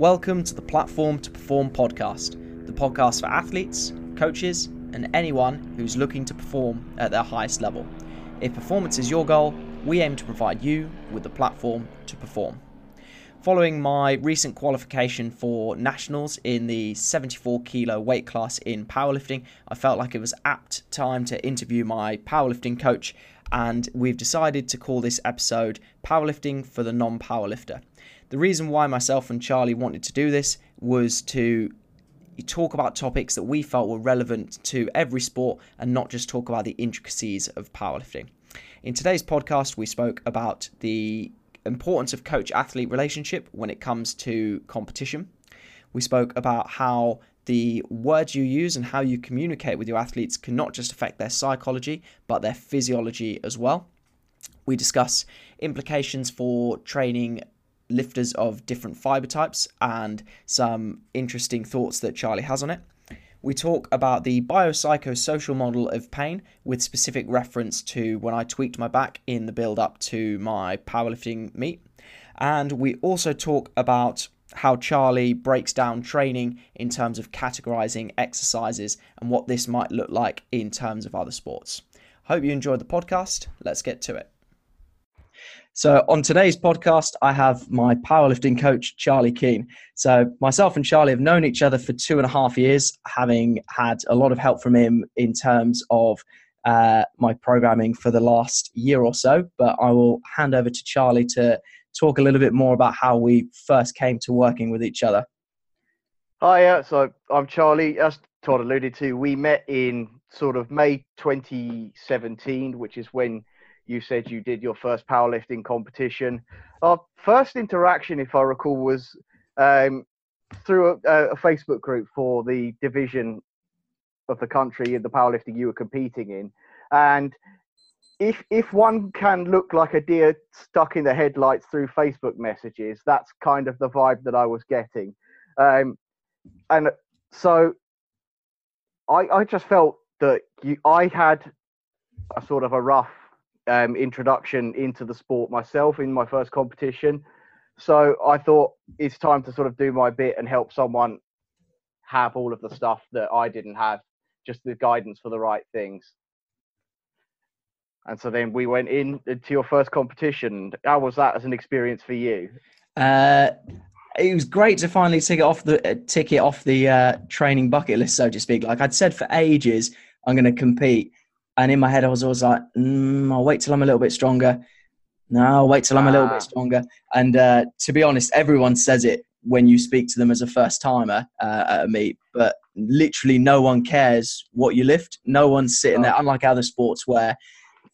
Welcome to the Platform to Perform podcast, the podcast for athletes, coaches, and anyone who's looking to perform at their highest level. If performance is your goal, we aim to provide you with the platform to perform. Following my recent qualification for nationals in the 74 kilo weight class in powerlifting, I felt like it was apt time to interview my powerlifting coach, and we've decided to call this episode Powerlifting for the Non Powerlifter. The reason why myself and Charlie wanted to do this was to talk about topics that we felt were relevant to every sport and not just talk about the intricacies of powerlifting. In today's podcast, we spoke about the importance of coach athlete relationship when it comes to competition. We spoke about how the words you use and how you communicate with your athletes can not just affect their psychology, but their physiology as well. We discuss implications for training lifters of different fiber types and some interesting thoughts that Charlie has on it. We talk about the biopsychosocial model of pain with specific reference to when I tweaked my back in the build up to my powerlifting meet. And we also talk about how Charlie breaks down training in terms of categorizing exercises and what this might look like in terms of other sports. Hope you enjoyed the podcast. Let's get to it. So, on today's podcast, I have my powerlifting coach, Charlie Keane. So, myself and Charlie have known each other for two and a half years, having had a lot of help from him in terms of uh, my programming for the last year or so. But I will hand over to Charlie to talk a little bit more about how we first came to working with each other. Hi, uh, so I'm Charlie. As Todd alluded to, we met in sort of May 2017, which is when you said you did your first powerlifting competition. Our first interaction, if I recall, was um, through a, a, Facebook group for the division of the country in the powerlifting you were competing in. And if if one can look like a deer stuck in the headlights through Facebook messages, that's kind of the vibe that I was getting. Um, and so I, I just felt that you, I had a sort of a rough um, introduction into the sport myself in my first competition. So I thought it's time to sort of do my bit and help someone have all of the stuff that I didn't have, just the guidance for the right things. And so then we went in to your first competition. How was that as an experience for you? Uh, it was great to finally tick it off the uh, off the uh, training bucket list, so to speak. Like I'd said for ages, I'm going to compete, and in my head, I was always like, mm, I'll wait till I'm a little bit stronger. No, I'll wait till I'm a little bit ah. stronger. And uh, to be honest, everyone says it when you speak to them as a first timer uh, at a meet, but literally no one cares what you lift. No one's sitting there, unlike other sports where,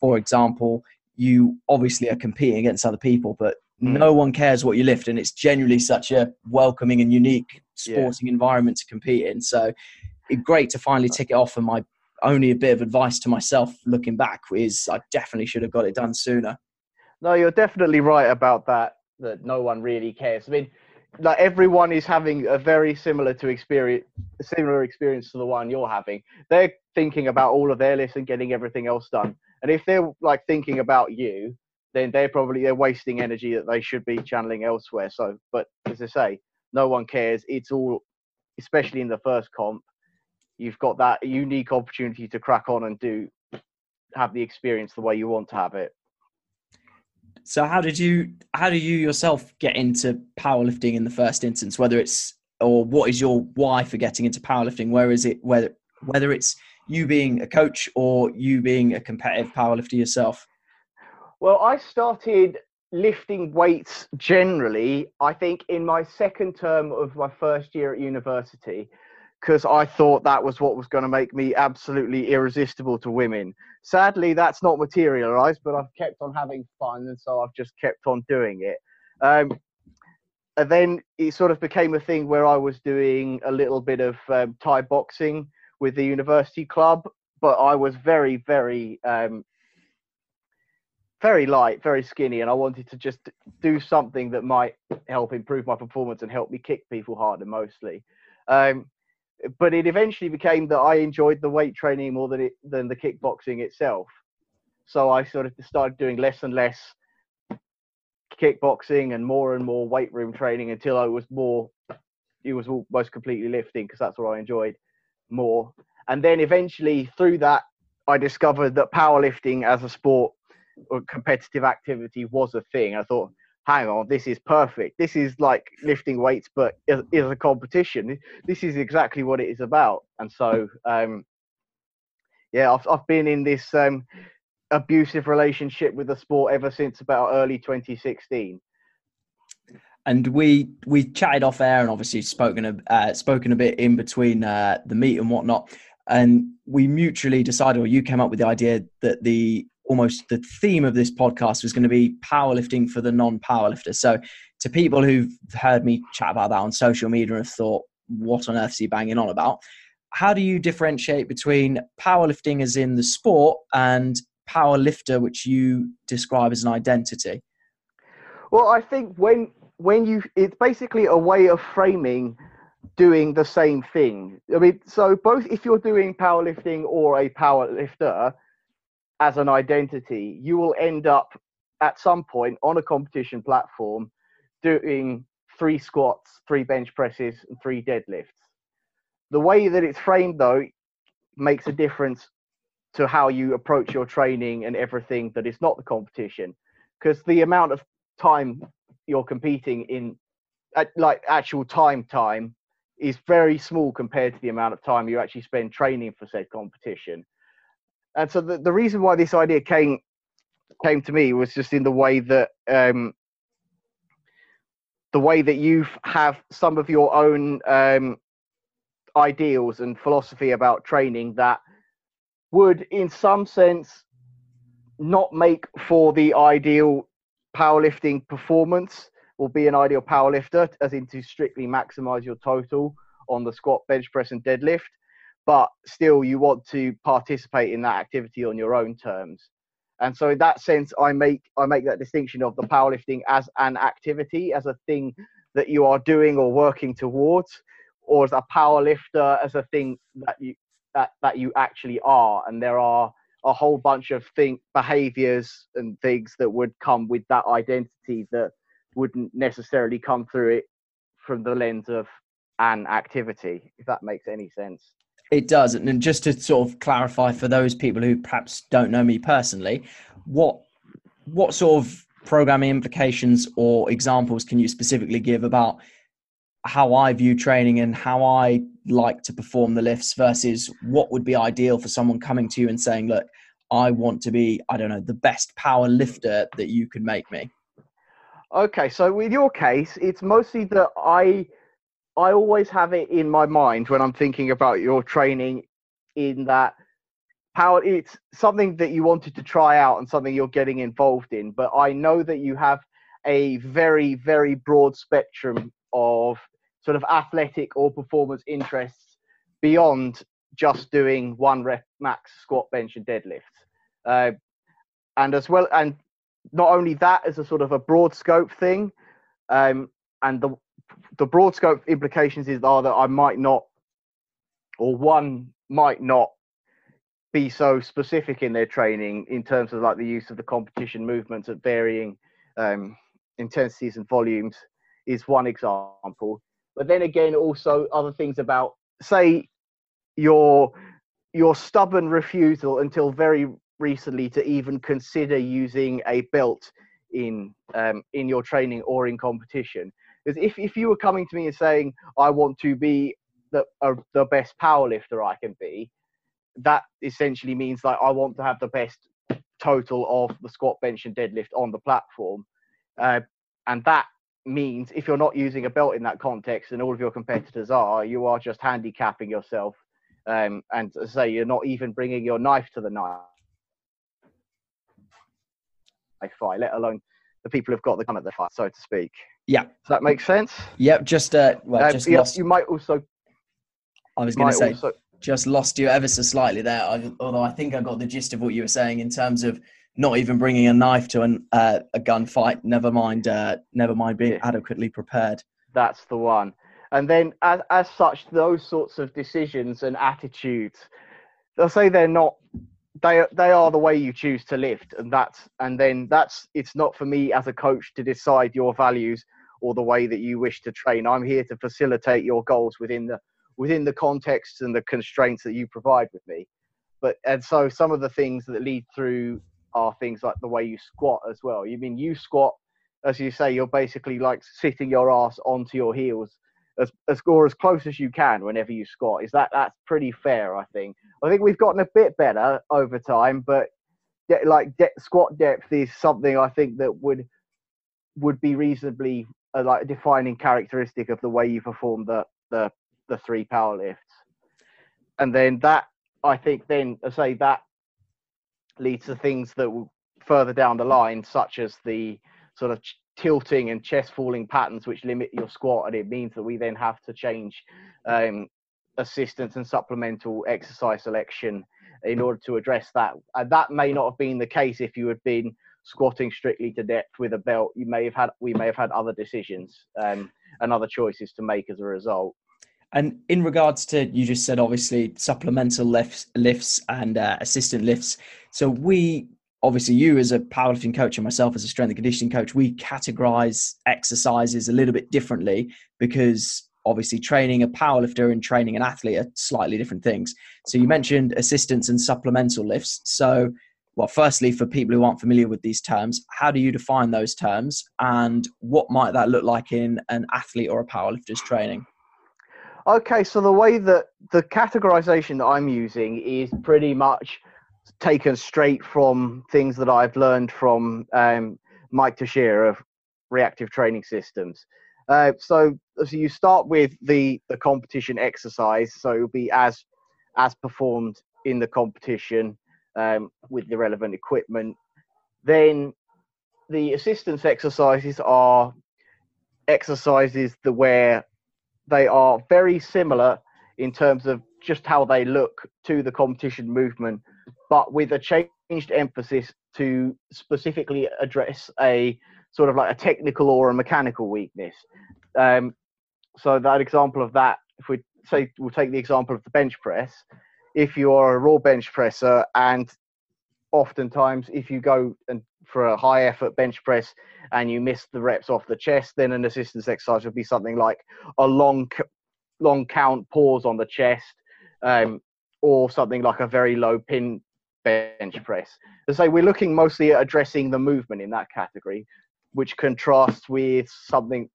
for example, you obviously are competing against other people, but mm. no one cares what you lift. And it's genuinely such a welcoming and unique sporting yeah. environment to compete in. So great to finally tick it off. And my only a bit of advice to myself looking back is I definitely should have got it done sooner. No, you're definitely right about that. That no one really cares. I mean, like everyone is having a very similar to experience, similar experience to the one you're having. They're thinking about all of their lists and getting everything else done. And if they're like thinking about you, then they're probably they're wasting energy that they should be channeling elsewhere. So, but as I say, no one cares. It's all, especially in the first comp, you've got that unique opportunity to crack on and do have the experience the way you want to have it. So how did you how do you yourself get into powerlifting in the first instance? Whether it's or what is your why for getting into powerlifting? Where is it whether whether it's you being a coach or you being a competitive powerlifter yourself? Well, I started lifting weights generally, I think, in my second term of my first year at university because I thought that was what was going to make me absolutely irresistible to women. Sadly, that's not materialized, but I've kept on having fun, and so I've just kept on doing it. Um, and then it sort of became a thing where I was doing a little bit of um, Thai boxing with the university club, but I was very, very, um, very light, very skinny, and I wanted to just do something that might help improve my performance and help me kick people harder, mostly. Um, but it eventually became that I enjoyed the weight training more than it than the kickboxing itself. So I sort of started doing less and less kickboxing and more and more weight room training until I was more it was almost completely lifting because that's what I enjoyed more. And then eventually through that, I discovered that powerlifting as a sport or competitive activity was a thing. I thought, hang on, this is perfect. This is like lifting weights, but is, is a competition. This is exactly what it is about. And so, um, yeah, I've, I've been in this um, abusive relationship with the sport ever since about early 2016 and we we chatted off air and obviously spoken a uh, spoken a bit in between uh, the meet and whatnot and we mutually decided or you came up with the idea that the almost the theme of this podcast was going to be powerlifting for the non-powerlifter so to people who've heard me chat about that on social media and have thought what on earth is he banging on about? How do you differentiate between powerlifting as in the sport and powerlifter, which you describe as an identity? Well i think when when you it's basically a way of framing doing the same thing. I mean so both if you're doing powerlifting or a power lifter as an identity you will end up at some point on a competition platform doing three squats three bench presses and three deadlifts. The way that it's framed though makes a difference to how you approach your training and everything that is not the competition. Because the amount of time you're competing in at, like actual time time is very small compared to the amount of time you actually spend training for said competition and so the, the reason why this idea came came to me was just in the way that um, the way that you have some of your own um, ideals and philosophy about training that would, in some sense, not make for the ideal powerlifting performance or be an ideal powerlifter, as in to strictly maximize your total on the squat, bench press, and deadlift. But still, you want to participate in that activity on your own terms. And so, in that sense, I make I make that distinction of the powerlifting as an activity, as a thing that you are doing or working towards, or as a power lifter as a thing that you that that you actually are and there are a whole bunch of think behaviors and things that would come with that identity that wouldn't necessarily come through it from the lens of an activity if that makes any sense it does and just to sort of clarify for those people who perhaps don't know me personally what what sort of programming implications or examples can you specifically give about how I view training and how I like to perform the lifts versus what would be ideal for someone coming to you and saying, look, I want to be, I don't know, the best power lifter that you could make me. Okay, so with your case, it's mostly that I I always have it in my mind when I'm thinking about your training in that how it's something that you wanted to try out and something you're getting involved in, but I know that you have a very very broad spectrum of sort of athletic or performance interests beyond just doing one rep max squat bench and deadlift. Uh, and as well and not only that as a sort of a broad scope thing um, and the the broad scope implications is are that i might not or one might not be so specific in their training in terms of like the use of the competition movements at varying um, intensities and volumes is one example but then again, also other things about, say, your your stubborn refusal until very recently to even consider using a belt in um, in your training or in competition. Because if, if you were coming to me and saying, I want to be the, uh, the best powerlifter I can be, that essentially means like I want to have the best total of the squat, bench, and deadlift on the platform. Uh, and that means if you're not using a belt in that context and all of your competitors are, you are just handicapping yourself. Um, and say you're not even bringing your knife to the knife fight, let alone the people who've got the gun at the fight, so to speak. Yeah. Does that make sense? Yep. Just uh, well, uh, just yeah, lost. You might also. I was going to say, also... just lost you ever so slightly there. I, although I think I got the gist of what you were saying in terms of not even bringing a knife to an, uh, a gunfight. Never mind, uh, never mind being adequately prepared. That's the one. And then, as as such, those sorts of decisions and attitudes, they'll say they're not. They they are the way you choose to live, and that's and then that's it's not for me as a coach to decide your values or the way that you wish to train. I'm here to facilitate your goals within the within the context and the constraints that you provide with me. But and so some of the things that lead through are things like the way you squat as well. You mean you squat, as you say, you're basically like sitting your ass onto your heels as, as or as close as you can whenever you squat. Is that that's pretty fair? I think. I think we've gotten a bit better over time, but de- like de- squat depth is something I think that would would be reasonably uh, like a defining characteristic of the way you perform the the the three power lifts. And then that I think then I say that leads to things that will further down the line, such as the sort of ch- tilting and chest falling patterns, which limit your squat, and it means that we then have to change um, assistance and supplemental exercise selection in order to address that. And that may not have been the case if you had been squatting strictly to depth with a belt. You may have had we may have had other decisions um, and other choices to make as a result. And in regards to you just said obviously supplemental lifts, lifts and uh, assistant lifts. So we obviously you as a powerlifting coach and myself as a strength and conditioning coach, we categorize exercises a little bit differently because obviously training a powerlifter and training an athlete are slightly different things. So you mentioned assistance and supplemental lifts. So well, firstly, for people who aren't familiar with these terms, how do you define those terms and what might that look like in an athlete or a powerlifter's training? Okay, so the way that the categorization that I'm using is pretty much taken straight from things that I've learned from um, Mike Tuchscherer of Reactive Training Systems. Uh, so, so you start with the the competition exercise. So it'll be as as performed in the competition um, with the relevant equipment. Then the assistance exercises are exercises that where they are very similar in terms of just how they look to the competition movement, but with a changed emphasis to specifically address a sort of like a technical or a mechanical weakness. Um, so that example of that, if we say we'll take the example of the bench press, if you are a raw bench presser and oftentimes if you go and for a high effort bench press and you miss the reps off the chest, then an assistance exercise would be something like a long, long count pause on the chest, um, or something like a very low pin bench press. So we're looking mostly at addressing the movement in that category, which contrasts with something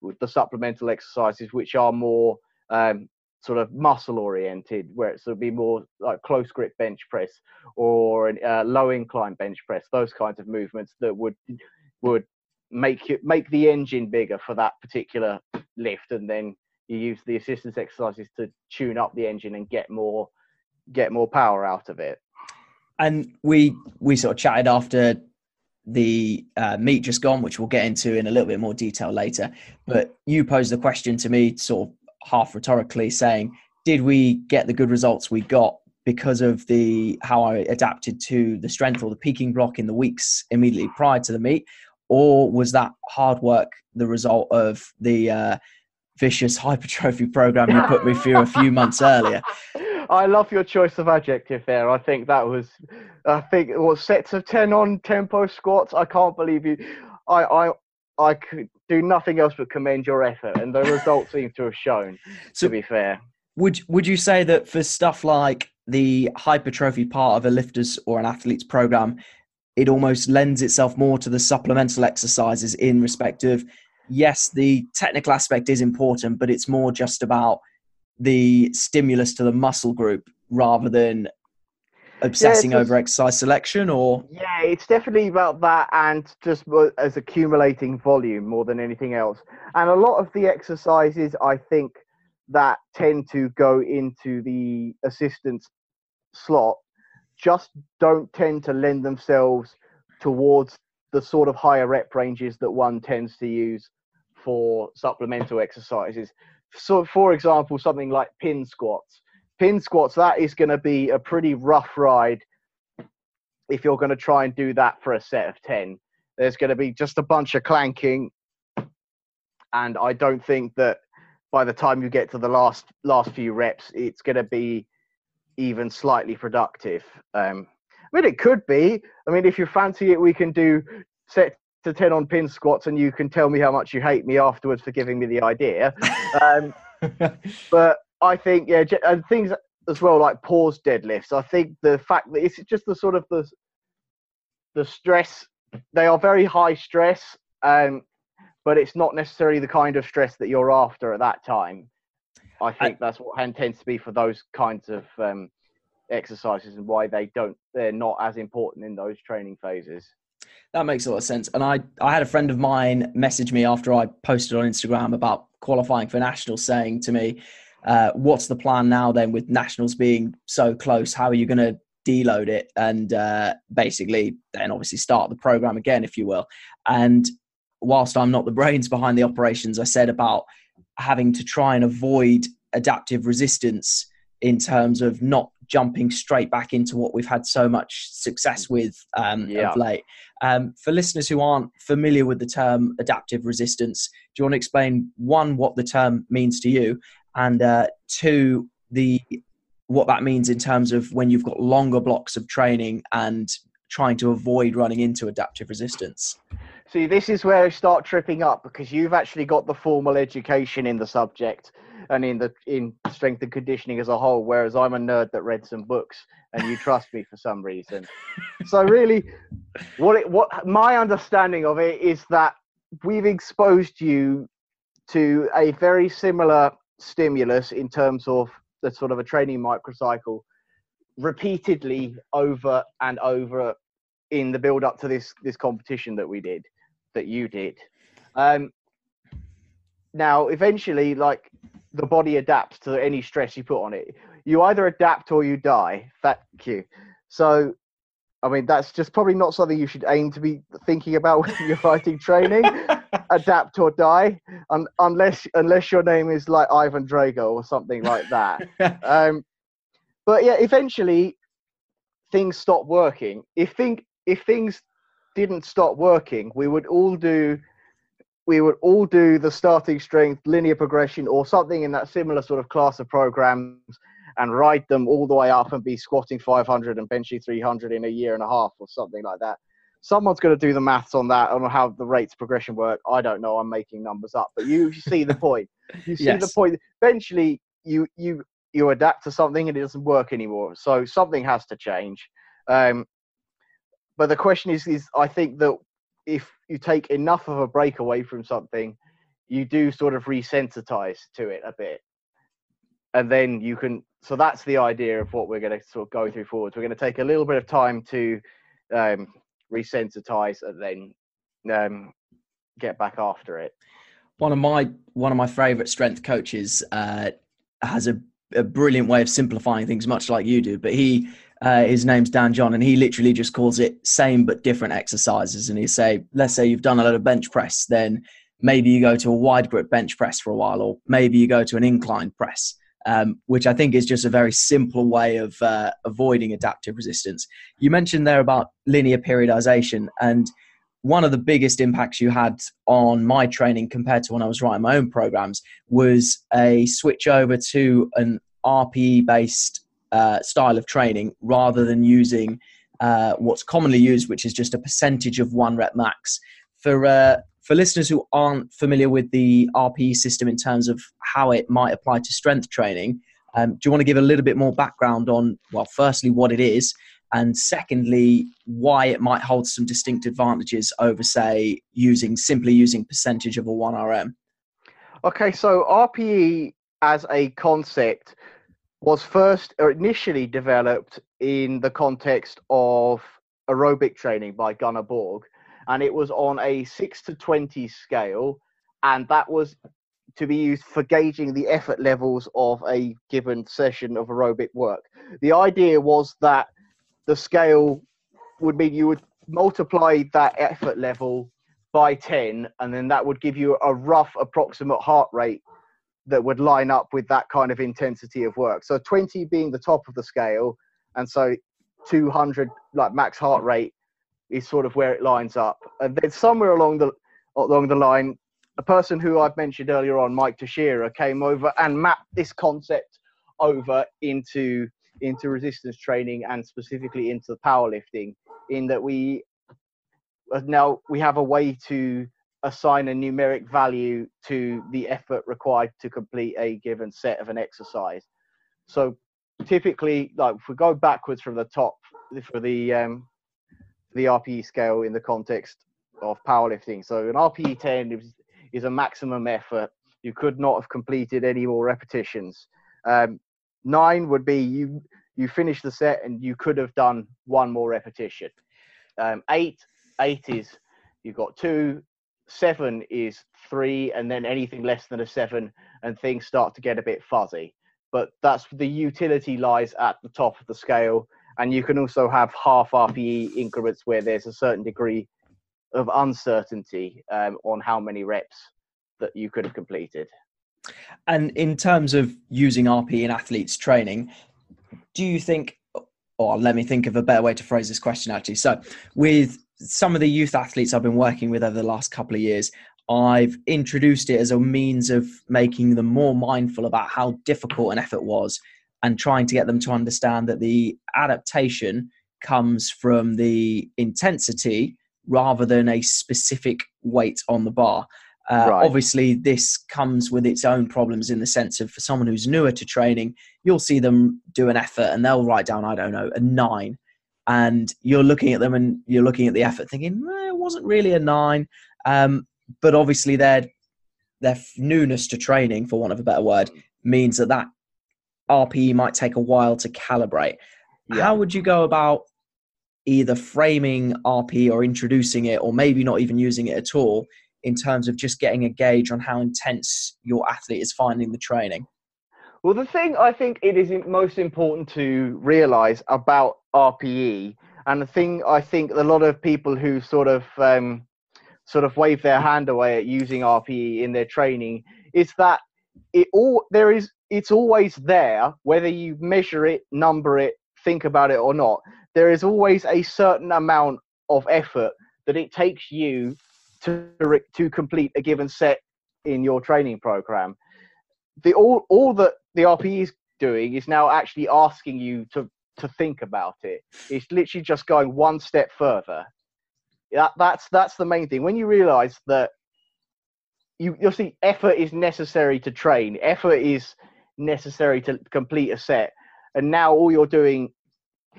with the supplemental exercises, which are more um, sort of muscle oriented, where it's sort of be more like close grip bench press or a uh, low incline bench press, those kinds of movements that would would make it make the engine bigger for that particular lift, and then you use the assistance exercises to tune up the engine and get more get more power out of it. And we we sort of chatted after the uh, meet just gone, which we'll get into in a little bit more detail later. But you posed the question to me, sort of half rhetorically saying, did we get the good results we got because of the how I adapted to the strength or the peaking block in the weeks immediately prior to the meet, or was that hard work the result of the uh, vicious hypertrophy program you put me through a few months earlier? I love your choice of adjective there. I think that was, I think it was sets of ten on tempo squats. I can't believe you. I I I could do nothing else but commend your effort, and the results seem to have shown. So, to be fair, would would you say that for stuff like the hypertrophy part of a lifter's or an athlete's program, it almost lends itself more to the supplemental exercises in respect of yes, the technical aspect is important, but it's more just about the stimulus to the muscle group rather than obsessing yeah, over exercise selection or? Yeah it's definitely about that and just as accumulating volume more than anything else. And a lot of the exercises i think that tend to go into the assistance slot just don't tend to lend themselves towards the sort of higher rep ranges that one tends to use for supplemental exercises. So for example something like pin squats pin squats, that is going to be a pretty rough ride if you're going to try and do that for a set of 10. There's going to be just a bunch of clanking. And I don't think that by the time you get to the last last few reps, it's going to be even slightly productive. Um, I mean, it could be. I mean, if you fancy it, we can do sets to 10 on pin squats and you can tell me how much you hate me afterwards for giving me the idea. Um, but I think, yeah, and things as well like pause deadlifts. I think the fact that it's just the sort of the, the stress, they are very high stress, um, but it's not necessarily the kind of stress that you're after at that time. I think I, that's what hand tends to be for those kinds of um, exercises and why they don't they're not as important in those training phases. That makes a lot of sense. And I, I had a friend of mine message me after I posted on Instagram about qualifying for nationals, saying to me, uh, "What's the plan now? Then with nationals being so close, how are you going to deload it and uh, basically then obviously start the program again, if you will?" And whilst I'm not the brains behind the operations, I said about having to try and avoid adaptive resistance in terms of not jumping straight back into what we've had so much success with um, yeah. of late. Um, for listeners who aren't familiar with the term adaptive resistance, do you want to explain one what the term means to you, and uh, two the what that means in terms of when you've got longer blocks of training and trying to avoid running into adaptive resistance? See, this is where I start tripping up because you've actually got the formal education in the subject and in the in strength and conditioning as a whole, whereas I'm a nerd that read some books and you trust me for some reason. So really, what it, what my understanding of it is that we've exposed you to a very similar stimulus in terms of the sort of a training microcycle repeatedly over and over in the build up to this this competition that we did that you did. Um now eventually like the body adapts to any stress you put on it. You either adapt or you die. Thank you. So i mean that's just probably not something you should aim to be thinking about when you're fighting training adapt or die un- unless unless your name is like ivan drago or something like that um but yeah eventually things stop working if think if things didn't stop working, we would all do we would all do the starting strength linear progression or something in that similar sort of class of programs and ride them all the way up and be squatting 500 and benching 300 in a year and a half or something like that. Someone's going to do the maths on that on how the rates progression work. I don't know. I'm making numbers up, but you see the point. You see yes. the point. Eventually, you you you adapt to something and it doesn't work anymore. So something has to change. Um, but the question is, is I think that if you take enough of a break away from something, you do sort of resensitize to it a bit, and then you can. So that's the idea of what we're going to sort of go through forwards. We're going to take a little bit of time to um, resensitize and then um, get back after it. One of my one of my favorite strength coaches uh, has a, a brilliant way of simplifying things, much like you do. But he uh, his name's Dan John, and he literally just calls it same but different exercises. And he say, let's say you've done a lot of bench press, then maybe you go to a wide grip bench press for a while, or maybe you go to an incline press, um, which I think is just a very simple way of uh, avoiding adaptive resistance. You mentioned there about linear periodization, and one of the biggest impacts you had on my training compared to when I was writing my own programs was a switch over to an RPE based uh, style of training rather than using uh, what's commonly used, which is just a percentage of one rep max. For uh, for listeners who aren't familiar with the RPE system in terms of how it might apply to strength training, um, do you want to give a little bit more background on, well, firstly, what it is, and secondly, why it might hold some distinct advantages over, say, using simply using percentage of a 1RM? Okay, so RPE as a concept was first or initially developed in the context of aerobic training by Gunnar Borg, and it was on a 6 to 20 scale, and that was to be used for gauging the effort levels of a given session of aerobic work. The idea was that the scale would mean you would multiply that effort level by 10, and then that would give you a rough approximate heart rate that would line up with that kind of intensity of work. So 20 being the top of the scale, and so 200 like max heart rate is sort of where it lines up. And then somewhere along the along the line, a person who I've mentioned earlier on, Mike Tuchscherer, came over and mapped this concept over into into resistance training and specifically into powerlifting. In that we uh, now we have a way to assign a numeric value to the effort required to complete a given set of an exercise. So typically, like if we go backwards from the top for the um, the RPE scale in the context of powerlifting. So an RPE 10 is, is a maximum effort. You could not have completed any more repetitions. Um, nine would be you you finish the set and you could have done one more repetition. Um, eight eight is you've got two. Seven is three, and then anything less than a seven, and things start to get a bit fuzzy. But that's the utility lies at the top of the scale, and you can also have half RPE increments where there's a certain degree of uncertainty um, on how many reps that you could have completed. And in terms of using RPE in athletes training, do you think, or let me think of a better way to phrase this question actually. So, with some of the youth athletes I've been working with over the last couple of years, I've introduced it as a means of making them more mindful about how difficult an effort was and trying to get them to understand that the adaptation comes from the intensity rather than a specific weight on the bar. Uh, right. Obviously, this comes with its own problems in the sense of for someone who's newer to training, you'll see them do an effort and they'll write down, I don't know, a nine. And you're looking at them and you're looking at the effort thinking, eh, it wasn't really a nine. Um, but obviously, their, their newness to training, for want of a better word, means that that RPE might take a while to calibrate. Yeah. How would you go about either framing RPE or introducing it, or maybe not even using it at all, in terms of just getting a gauge on how intense your athlete is finding the training? Well, the thing I think it is most important to realize about RPE, and the thing I think a lot of people who sort of um, sort of wave their hand away at using RPE in their training is that it all there is it's always there whether you measure it, number it, think about it or not there is always a certain amount of effort that it takes you to to complete a given set in your training program. The all all that the RPE is doing is now actually asking you to to think about it. It's literally just going one step further. That, that's that's the main thing. When you realise that you you'll see effort is necessary to train. Effort is necessary to complete a set. And now all you're doing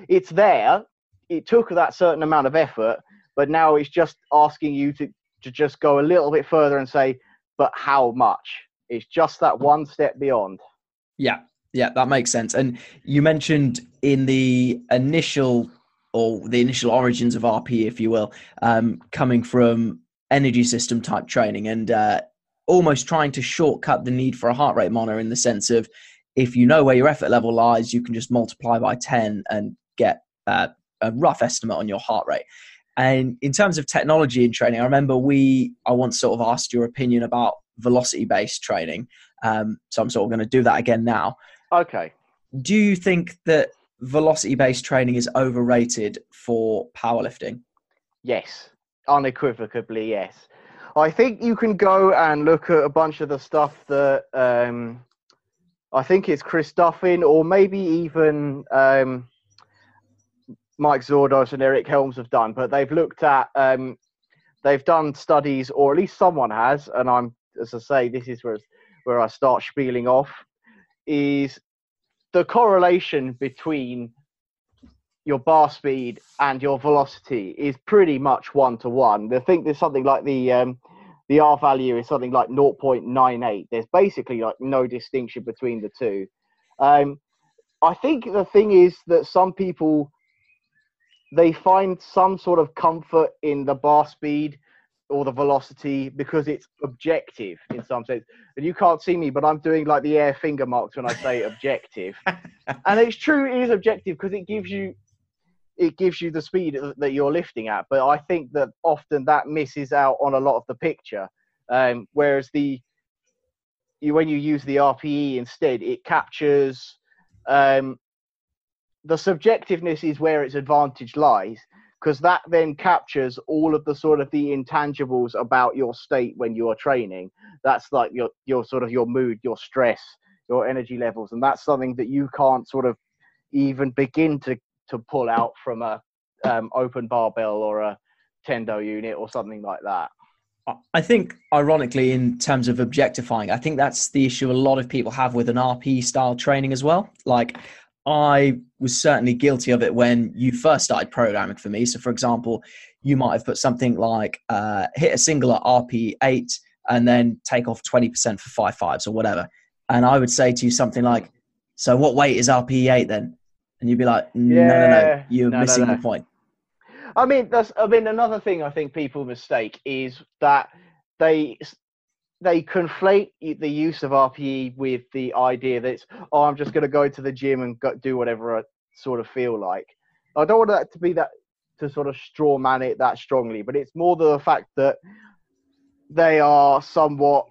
it's there. It took that certain amount of effort, but now it's just asking you to, to just go a little bit further and say, but how much? It's just that one step beyond. Yeah, yeah, that makes sense. And you mentioned in the initial or the initial origins of RP, if you will, um, coming from energy system type training and uh, almost trying to shortcut the need for a heart rate monitor in the sense of if you know where your effort level lies, you can just multiply by 10 and get uh, a rough estimate on your heart rate. And in terms of technology in training, I remember we, I once sort of asked your opinion about velocity based training. Um, so I'm sort of going to do that again now. Okay. Do you think that velocity based training is overrated for powerlifting? Yes, unequivocally, yes. I think you can go and look at a bunch of the stuff that um, I think it's Chris Duffin or maybe even um, Mike Zourdos and Eric Helms have done, but they've looked at, um, they've done studies, or at least someone has, and I'm, as I say, this is where, where I start spieling off, is the correlation between your bar speed and your velocity is pretty much one to one. I think there's something like the um, the R value is something like 0.98. There's basically like no distinction between the two. Um, I think the thing is that some people they find some sort of comfort in the bar speed or the velocity because it's objective in some sense. And you can't see me, but I'm doing like the air finger marks when I say objective. and it's true, it is objective because it gives you it gives you the speed that you're lifting at. But I think that often that misses out on a lot of the picture. Um, whereas the you, when you use the RPE instead, it captures um, the subjectiveness is where its advantage lies because that then captures all of the sort of the intangibles about your state when you are training that's like your your sort of your mood your stress your energy levels and that's something that you can't sort of even begin to to pull out from a um, open barbell or a tendo unit or something like that. I think, ironically, in terms of objectifying, I think that's the issue a lot of people have with an RP style training as well. Like, I was certainly guilty of it when you first started programming for me. So, for example, you might have put something like uh, hit a single at RP8 and then take off 20% for five fives or whatever. And I would say to you something like, So, what weight is RP8 then? And you'd be like, No, yeah, no, no, you're no, missing no, no. the point. I mean, that's. I mean, another thing I think people mistake is that they they conflate the use of RPE with the idea that it's, oh, I'm just going to go to the gym and go, do whatever I sort of feel like. I don't want that to be that to sort of straw man it that strongly, but it's more the fact that they are somewhat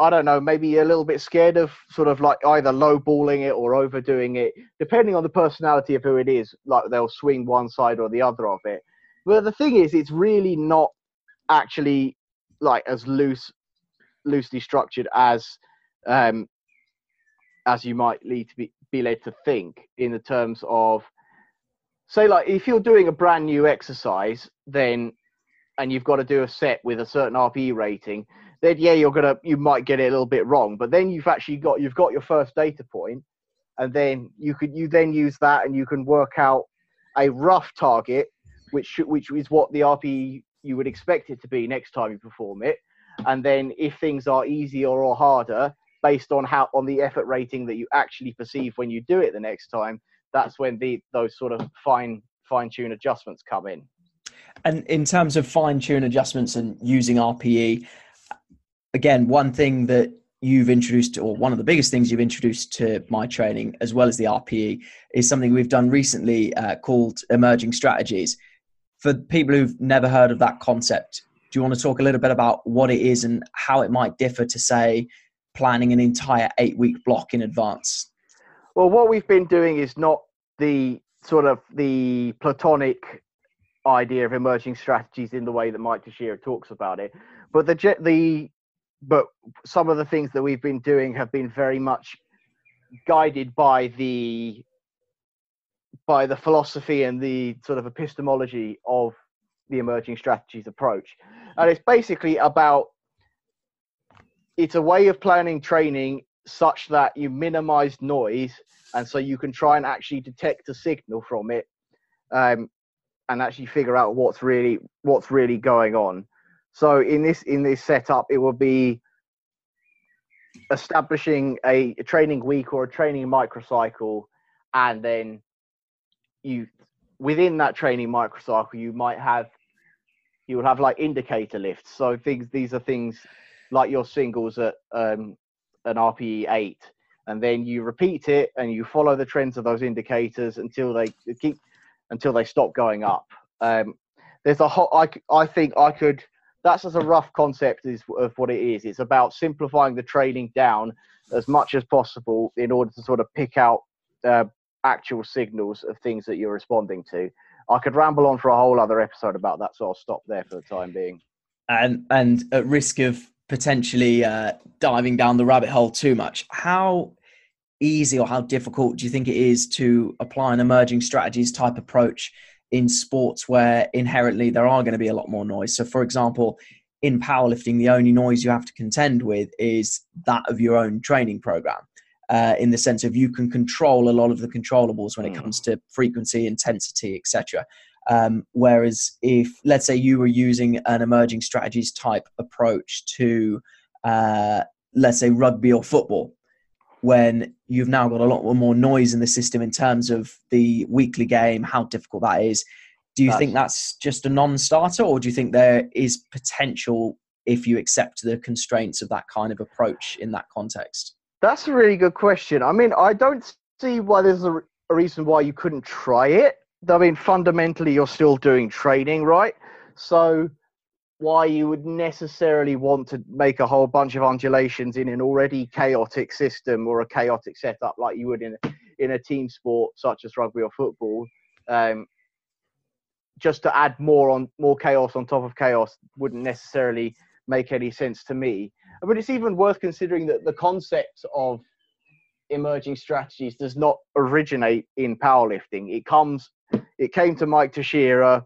I don't know, maybe a little bit scared of sort of like either lowballing it or overdoing it, depending on the personality of who it is. Like they'll swing one side or the other of it. But the thing is, it's really not actually like as loose, loosely structured as um, as you might lead to be, be led to think in the terms of say like if you're doing a brand new exercise, then and you've got to do a set with a certain RPE rating then yeah, you're gonna you might get it a little bit wrong, but then you've actually got you've got your first data point, and then you could you then use that and you can work out a rough target, which which is what the RPE you would expect it to be next time you perform it, and then if things are easier or harder based on how on the effort rating that you actually perceive when you do it the next time, that's when the those sort of fine fine tune adjustments come in. And in terms of fine tune adjustments and using RPE, again, one thing that you've introduced, or one of the biggest things you've introduced to my training, as well as the RPE, is something we've done recently uh, called emerging strategies. For people who've never heard of that concept, do you want to talk a little bit about what it is and how it might differ to, say, planning an entire eight week block in advance? Well, what we've been doing is not the sort of the platonic idea of emerging strategies in the way that Mike Tuchscherer talks about it, but the the but some of the things that we've been doing have been very much guided by the by the philosophy and the sort of epistemology of the emerging strategies approach. And it's basically about it's a way of planning training such that you minimize noise and so you can try and actually detect a signal from it um, and actually figure out what's really what's really going on so in this in this setup, it will be establishing a, a training week or a training microcycle, and then you within that training microcycle, you might have you will have like indicator lifts. So things these are things like your singles at um, an RPE eight, and then you repeat it and you follow the trends of those indicators until they keep until they stop going up. Um, there's a whole. I I think I could that's just a rough concept of what it is. It's about simplifying the training down as much as possible in order to sort of pick out uh, actual signals of things that you're responding to. I could ramble on for a whole other episode about that, so I'll stop there for the time being. And and at risk of potentially uh, diving down the rabbit hole too much, how easy or how difficult do you think it is to apply an emerging strategies type approach in sports where inherently there are going to be a lot more noise. So, for example, in powerlifting, the only noise you have to contend with is that of your own training program. Uh, in the sense of you can control a lot of the controllables when it hmm. comes to frequency, intensity, etc. Um, whereas if, let's say, you were using an emerging strategies type approach to, uh, let's say, rugby or football, when you've now got a lot more noise in the system in terms of the weekly game, how difficult that is. Do you that's, think that's just a non-starter, or do you think there is potential if you accept the constraints of that kind of approach in that context? That's a really good question. I mean, I don't see why there's a, a reason why you couldn't try it. I mean, fundamentally, you're still doing training, right? So why you would necessarily want to make a whole bunch of undulations in an already chaotic system or a chaotic setup like you would in in a team sport such as rugby or football. Um, just to add more on more chaos on top of chaos wouldn't necessarily make any sense to me. But it's even worth considering that the concept of emerging strategies does not originate in powerlifting. It comes, it came to Mike Tuchscherer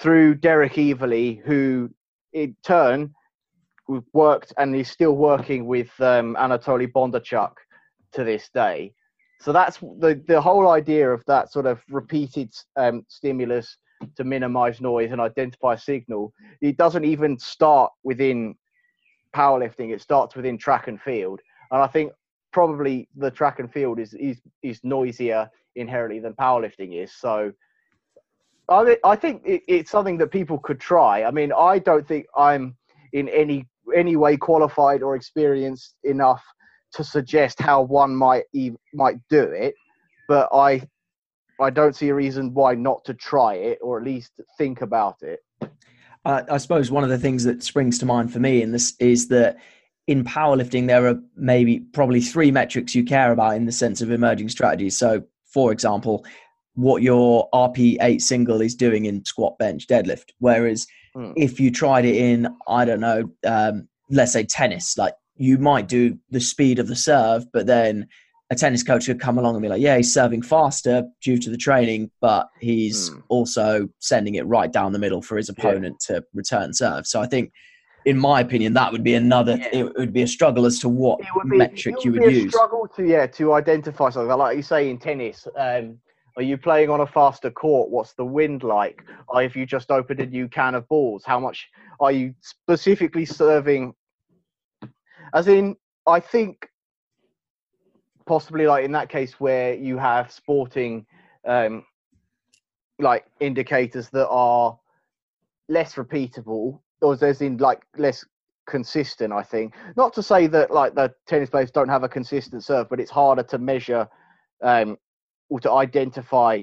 through Derek Evely, who in turn worked and is still working with um, Anatoly Bondarchuk to this day. So that's the the whole idea of that sort of repeated um, stimulus to minimize noise and identify signal. It doesn't even start within powerlifting; it starts within track and field. And I think probably the track and field is is, is noisier inherently than powerlifting is. So I I think it, it's something that people could try. I mean, I don't think I'm in any any way qualified or experienced enough to suggest how one might might do it, but I I don't see a reason why not to try it or at least think about it. Uh, I suppose one of the things that springs to mind for me in this is that in powerlifting there are maybe probably three metrics you care about in the sense of emerging strategies. So, for example, what your RPE 8 single is doing in squat, bench, deadlift. Whereas mm. if you tried it in, I don't know, um, let's say tennis, like you might do the speed of the serve, but then a tennis coach could come along and be like, yeah, he's serving faster due to the training, but he's mm. also sending it right down the middle for his opponent yeah. to return serve. So I think, in my opinion, that would be another. Yeah. It would be a struggle as to what would be, metric would you would use. Struggle to yeah to identify something like you say in tennis. Um, are you playing on a faster court? What's the wind like? Or if you just opened a new can of balls, how much are you specifically serving as in, I think possibly like in that case where you have sporting um, like indicators that are less repeatable, or there's in like less consistent. I think not to say that like the tennis players don't have a consistent serve, but it's harder to measure um, or to identify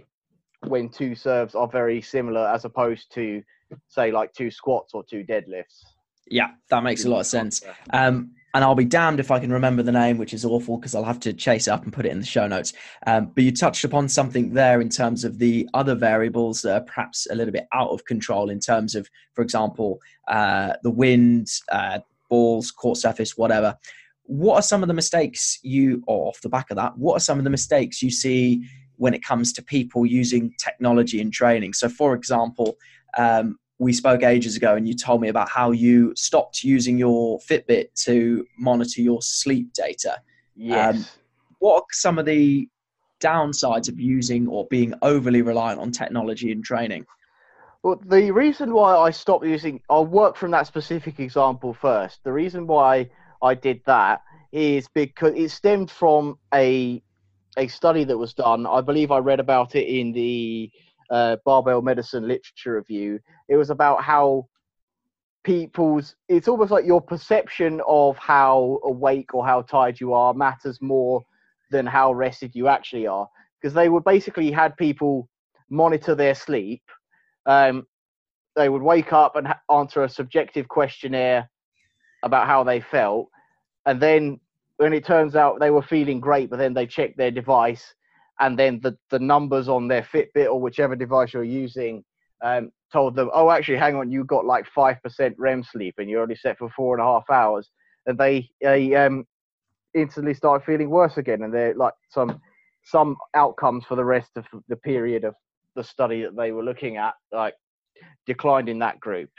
when two serves are very similar as opposed to say like two squats or two deadlifts. Yeah, that makes a lot of sense. Um, and I'll be damned if I can remember the name, which is awful because I'll have to chase up and put it in the show notes. Um, but you touched upon something there in terms of the other variables that are perhaps a little bit out of control in terms of, for example, uh, the wind, uh, balls, court surface, whatever. What are some of the mistakes you, or off the back of that, what are some of the mistakes you see when it comes to people using technology in training? So, for example, um, we spoke ages ago and you told me about how you stopped using your Fitbit to monitor your sleep data. Yes. Um, what are some of the downsides of using or being overly reliant on technology in training? Well, the reason why I stopped using, I'll work from that specific example first. The reason why I did that is because it stemmed from a a study that was done. I believe I read about it in the uh, barbell medicine literature review. It was about how people's it's almost like your perception of how awake or how tired you are matters more than how rested you actually are because they would basically had people monitor their sleep um, they would wake up and ha- answer a subjective questionnaire about how they felt and then when it turns out they were feeling great but then they checked their device and then the, the numbers on their Fitbit or whichever device you're using um, told them, oh, actually, hang on, you got like 5% REM sleep and you're only set for four and a half hours. And they, they um, instantly started feeling worse again. And they're like some, some outcomes for the rest of the period of the study that they were looking at, like declined in that group.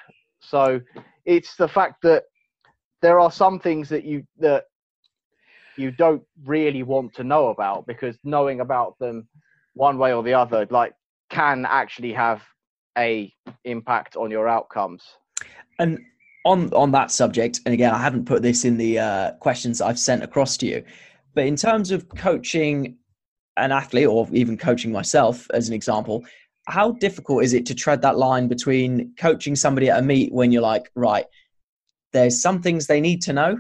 So it's the fact that there are some things that you, that you don't really want to know about because knowing about them one way or the other like can actually have a impact on your outcomes. And on on that subject and again i haven't put this in the uh, questions i've sent across to you but in terms of coaching an athlete or even coaching myself as an example how difficult is it to tread that line between coaching somebody at a meet when you're like right there's some things they need to know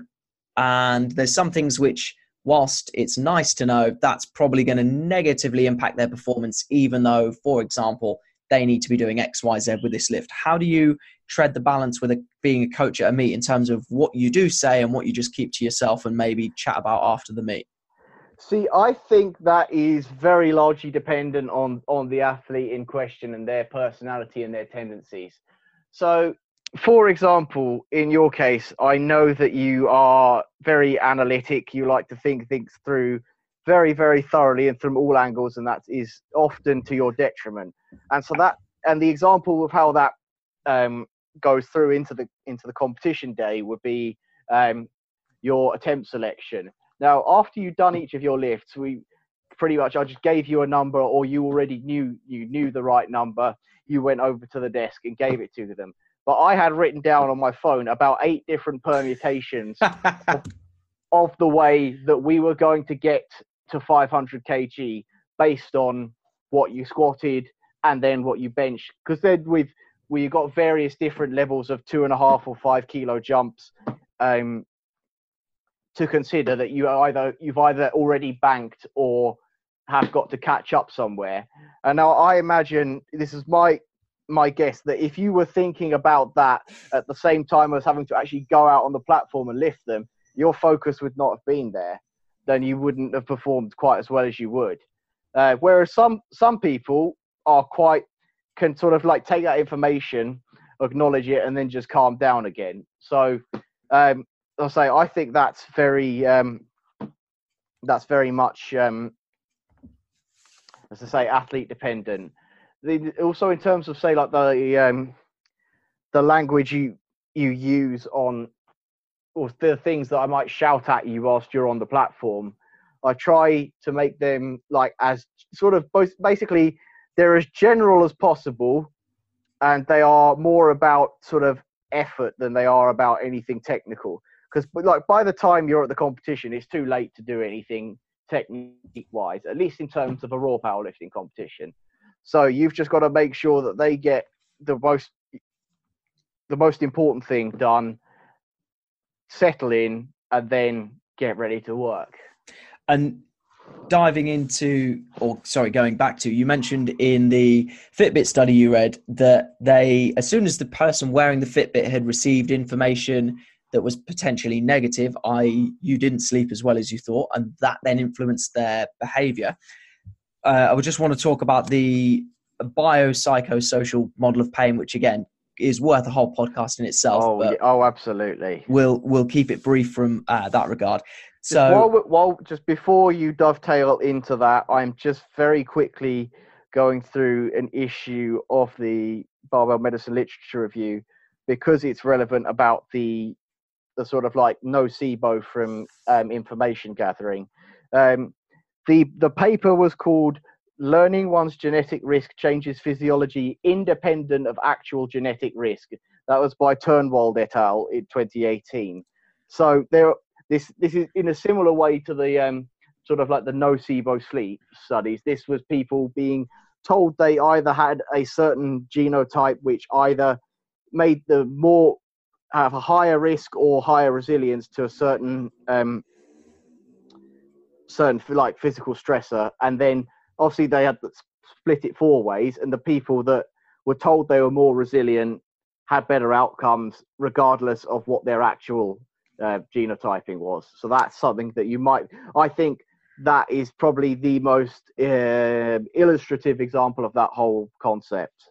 and there's some things which whilst it's nice to know that's probably going to negatively impact their performance even though for example they need to be doing xyz with this lift. How do you tread the balance with a, being a coach at a meet in terms of what you do say and what you just keep to yourself and maybe chat about after the meet? See i think that is very largely dependent on on the athlete in question and their personality and their tendencies. So for example, in your case, I know that you are very analytic. You like to think things through very, very thoroughly and from all angles, and that is often to your detriment. And so that, and the example of how that um, goes through into the into the competition day would be um, your attempt selection. Now, after you've done each of your lifts, we pretty much I just gave you a number, or you already knew you knew the right number. You went over to the desk and gave it to them. But I had written down on my phone about eight different permutations of, of the way that we were going to get to 500 kg based on what you squatted and then what you benched. Because then with we got various different levels of two and a half or five kilo jumps um, to consider that you either you've either already banked or have got to catch up somewhere. And now I imagine this is my my guess that if you were thinking about that at the same time as having to actually go out on the platform and lift them, your focus would not have been there. Then you wouldn't have performed quite as well as you would. Uh, whereas some some people are quite can sort of like take that information, acknowledge it, and then just calm down again. So um, I'll say I think that's very um, that's very much um, as I say athlete dependent. The, also in terms of say like the um, the language you you use on or the things that I might shout at you whilst you're on the platform. I try to make them like as sort of both basically they're as general as possible and they are more about sort of effort than they are about anything technical because like by the time you're at the competition it's too late to do anything technique wise at least in terms of a raw powerlifting competition so you've just got to make sure that they get the most the most important thing done settle in and then get ready to work. And diving into or sorry going back to you mentioned in the fitbit study you read that they as soon as the person wearing the fitbit had received information that was potentially negative i you didn't sleep as well as you thought and that then influenced their behavior uh, i would just want to talk about the biopsychosocial model of pain which again is worth a whole podcast in itself oh, oh absolutely. we'll we'll keep it brief from uh, that regard. So while, while just before you dovetail into that, I'm just very quickly going through an issue of the barbell medicine literature review because it's relevant about the the sort of like nocebo from um, information gathering. Um, the the paper was called "Learning One's Genetic Risk Changes Physiology Independent of Actual Genetic Risk." That was by Turnwald et al. in 2018. So there this this is in a similar way to the um, sort of like the nocebo sleep studies. This was people being told they either had a certain genotype which either made them more have a higher risk or higher resilience to a certain um, certain like physical stressor, and then obviously they had split it four ways, and the people that were told they were more resilient had better outcomes regardless of what their actual uh, genotyping was. So that's something that you might, I think that is probably the most uh, illustrative example of that whole concept.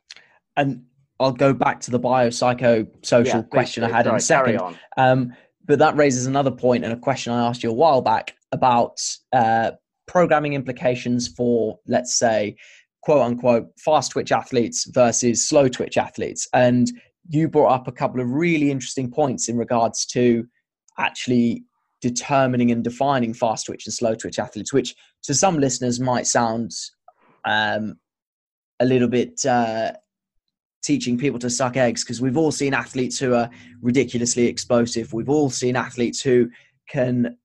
And I'll go back to the biopsychosocial yeah, question I had sorry, in a second. Um, but that raises another point and a question I asked you a while back about uh, programming implications for, let's say, quote unquote, fast twitch athletes versus slow twitch athletes. And you brought up a couple of really interesting points in regards to actually determining and defining fast twitch and slow twitch athletes, which to some listeners might sound um, a little bit uh, teaching people to suck eggs because we've all seen athletes who are ridiculously explosive. We've all seen athletes who can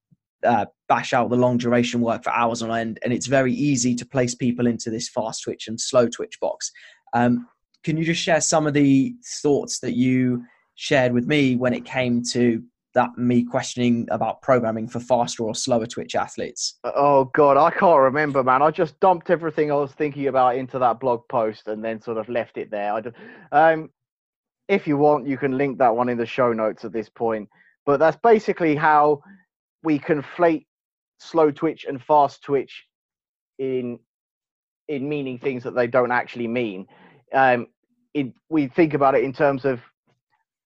uh, bash out the long duration work for hours on end, and it's very easy to place people into this fast twitch and slow twitch box. Um, can you just share some of the thoughts that you shared with me when it came to that me questioning about programming for faster or slower twitch athletes? Oh god, I can't remember, man. I just dumped everything I was thinking about into that blog post and then sort of left it there. I just, um, if you want, you can link that one in the show notes at this point. But that's basically how we conflate slow twitch and fast twitch in in meaning things that they don't actually mean. Um, we think about it in terms of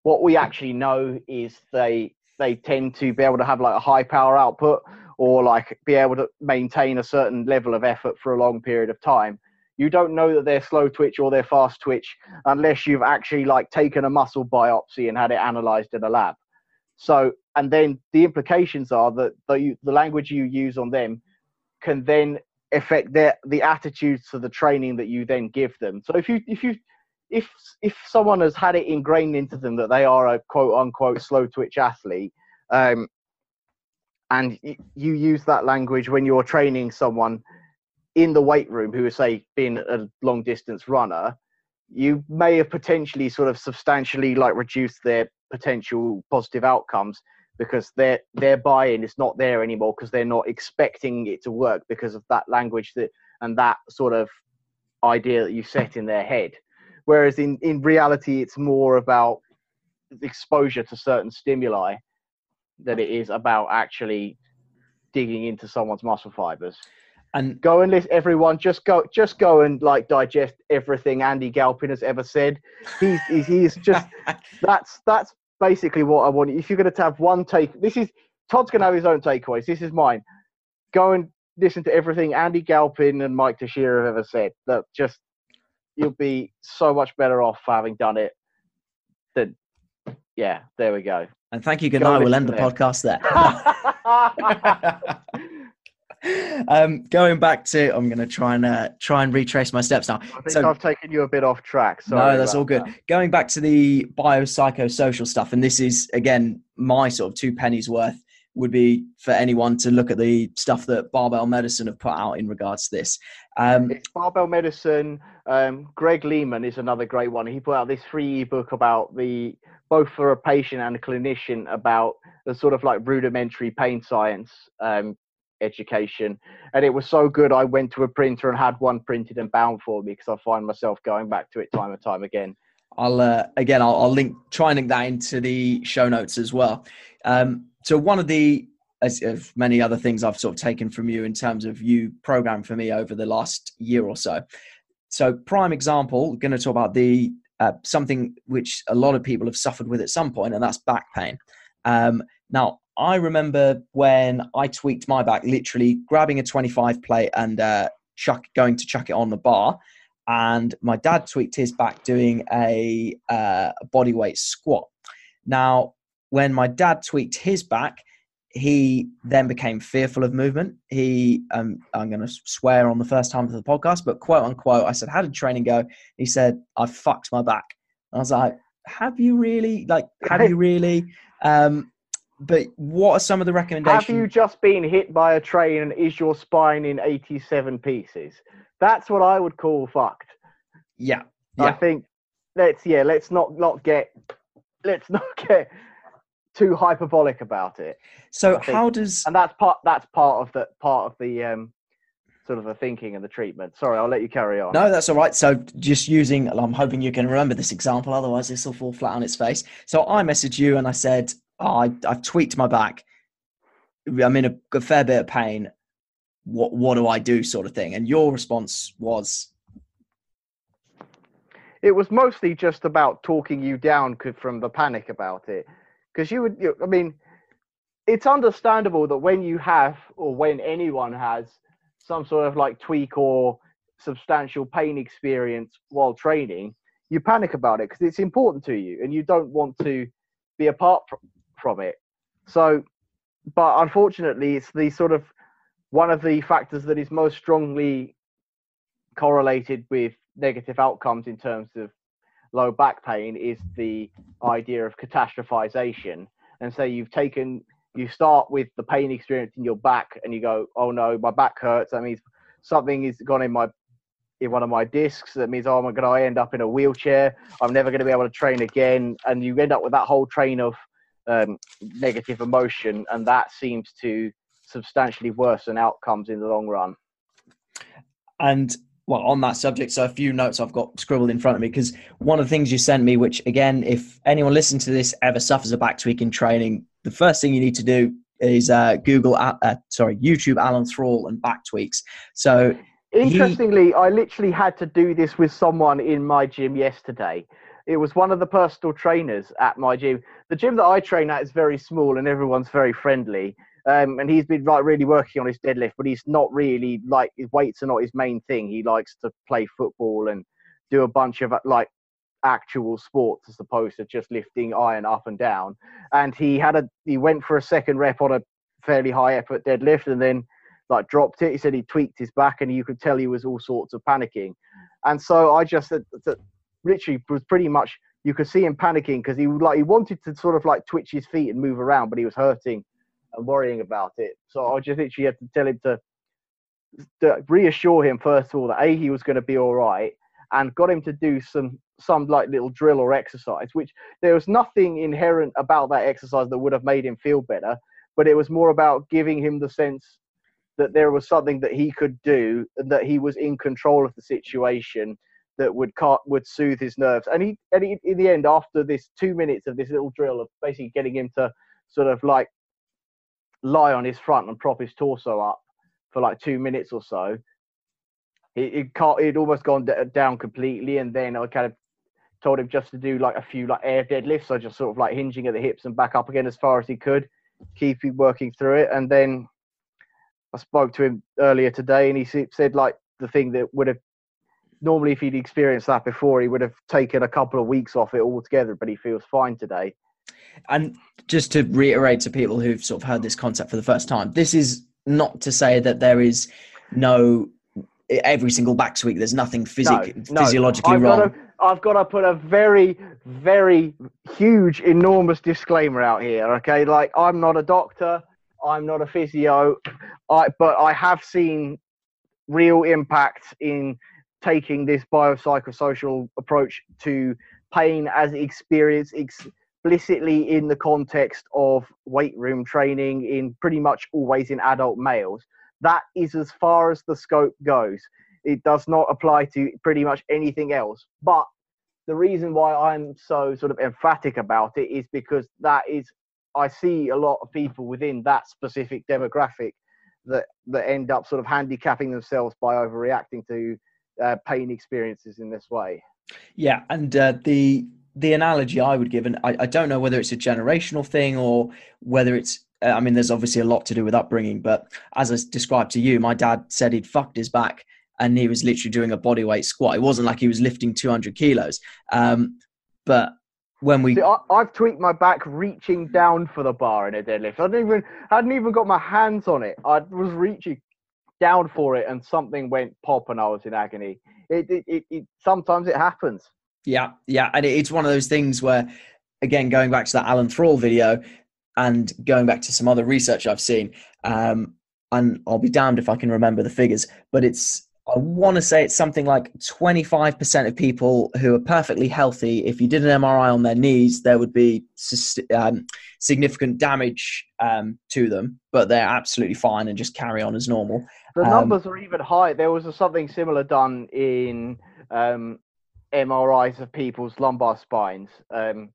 what we actually know is they they tend to be able to have like a high power output or like be able to maintain a certain level of effort for a long period of time You don't know that they're slow twitch or they're fast twitch unless you've actually like taken a muscle biopsy and had it analyzed in a lab. So, and then the implications are that the, the language you use on them can then affect their the attitudes to the training that you then give them. So if you if you if if someone has had it ingrained into them that they are a quote unquote slow twitch athlete, um, and you use that language when you're training someone in the weight room who is say being a long distance runner, you may have potentially sort of substantially like reduced their potential positive outcomes because their their buy-in is not there anymore because they're not expecting it to work because of that language that and that sort of idea that you set in their head. Whereas in in reality it's more about exposure to certain stimuli than it is about actually digging into someone's muscle fibers. And go and list everyone just go just go and like digest everything andy galpin has ever said. He's he's, he's just that's that's basically what I want. If you're going to have one take, this is Todd's going to have his own takeaways. This is mine. Go and listen to everything Andy Galpin and Mike Tuchscherer have ever said. That just you'll be so much better off having done it. Than yeah, there we go. And thank you. Good night. We'll end the podcast there. um, going back to, I'm going to try and uh, try and retrace my steps now. I think so, I've taken you a bit off track. Sorry no, that's all good. That. Going back to the biopsychosocial stuff, and this is again my sort of two pennies worth would be for anyone to look at the stuff that Barbell Medicine have put out in regards to this. Um, it's Barbell Medicine. Um, Greg Lehman is another great one. He put out this free ebook about the both for a patient and a clinician about the sort of like rudimentary pain science um, education. And it was so good, I went to a printer and had one printed and bound for me because I find myself going back to it time and time again. I'll uh, again, I'll, I'll, link, try and link that into the show notes as well. Um, so one of the as, as, many other things I've sort of taken from you in terms of you program for me over the last year or so. So prime example, going to talk about the uh, something which a lot of people have suffered with at some point, and that's back pain. Um, now, I remember when I tweaked my back, literally grabbing a 25 plate and uh, chuck, going to chuck it on the bar. And my dad tweaked his back doing a, uh, body weight squat. Now, when my dad tweaked his back, he then became fearful of movement. He, um, I'm going to swear on the first time of the podcast, but quote unquote, I said, "How did training go?" He said, "I fucked my back." And I was like, "Have you really? Like, have you really?" Um, but what are some of the recommendations? Have you just been hit by a train and is your spine in 87 pieces? That's what I would call fucked. Yeah. yeah. I think let's yeah, let's not not get let's not get too hyperbolic about it. So how does and that's part that's part of the part of the um sort of the thinking and the treatment. Sorry, I'll let you carry on. No, that's all right. So just using I'm hoping you can remember this example, otherwise this will fall flat on its face. So I messaged you and I said, oh, I, I've tweaked my back. I'm in a, a fair bit of pain. What what do I do, sort of thing? And your response was, it was mostly just about talking you down from the panic about it, because you would. You, I mean, it's understandable that when you have, or when anyone has, some sort of like tweak or substantial pain experience while training, you panic about it because it's important to you, and you don't want to be apart from, it. So, but unfortunately, it's the sort of one of the factors that is most strongly correlated with negative outcomes in terms of low back pain is the idea of catastrophization. And so you've taken, you start with the pain experience in your back, and you go, "Oh no, my back hurts." That means something is gone in my in one of my discs. That means, oh my god, I end up in a wheelchair. I'm never going to be able to train again. And you end up with that whole train of um, negative emotion, and that seems to substantially worsen outcomes in the long run. And well, on that subject, so a few notes I've got scribbled in front of me because one of the things you sent me, which again, if anyone listening to this ever suffers a back tweak in training, the first thing you need to do is uh, Google, uh, uh sorry, YouTube Alan Thrall and back tweaks. So interestingly, he, I literally had to do this with someone in my gym yesterday. It was one of the personal trainers at my gym. The gym that I train at is very small and everyone's very friendly. Um, and he's been like really working on his deadlift, but he's not really like his weights are not his main thing. He likes to play football and do a bunch of like actual sports as opposed to just lifting iron up and down. And he had a he went for a second rep on a fairly high effort deadlift and then like dropped it. He said he tweaked his back and you could tell he was all sorts of panicking. And so I just literally was pretty much you could see him panicking because he like he wanted to sort of like twitch his feet and move around, but he was hurting and worrying about it. So I just literally had to tell him to, to reassure him first of all that a he was going to be all right, and got him to do some some like little drill or exercise. Which there was nothing inherent about that exercise that would have made him feel better, but it was more about giving him the sense that there was something that he could do and that he was in control of the situation that would cut would soothe his nerves. And he, and he, in the end, after this two minutes of this little drill of basically getting him to sort of like lie on his front and prop his torso up for like two minutes or so, it it, can't, it almost gone d- down completely. And then I kind of told him just to do like a few like air deadlifts, so just sort of like hinging at the hips and back up again as far as he could, keep working through it. And then I spoke to him earlier today, and he said like the thing that would have normally if he'd experienced that before, he would have taken a couple of weeks off it altogether. But he feels fine today. And just to reiterate to people who've sort of heard this concept for the first time, this is not to say that there is no every single back week. There's nothing physic, no, no. physiologically I've wrong. Got to, I've got to put a very, very huge, enormous disclaimer out here. Okay, like I'm not a doctor. I'm not a physio, I, but I have seen real impact in taking this biopsychosocial approach to pain as experience explicitly in the context of weight room training in pretty much always in adult males. That is as far as the scope goes. It does not apply to pretty much anything else. But the reason why I'm so sort of emphatic about it is because that is I see a lot of people within that specific demographic that that end up sort of handicapping themselves by overreacting to uh, pain experiences in this way. Yeah, and uh, the the analogy I would give, and I, I don't know whether it's a generational thing or whether it's uh, I mean, there's obviously a lot to do with upbringing, but as I described to you, my dad said he'd fucked his back and he was literally doing a bodyweight squat. It wasn't like he was lifting 200 kilos. Um, but when we, See, I, have tweaked my back reaching down for the bar in a deadlift. I didn't even, hadn't even got my hands on it. I was reaching down for it, and something went pop, and I was in agony. It, it, it, it sometimes it happens. Yeah, yeah, and it's one of those things where, again, going back to that Alan Thrall video, and going back to some other research I've seen, um, and I'll be damned if I can remember the figures, but it's I want to say it's something like 25% of people who are perfectly healthy, if you did an MRI on their knees, there would be um, significant damage um, to them, but they're absolutely fine and just carry on as normal. The um, numbers are even high. There was something similar done in um, MRIs of people's lumbar spines. Um,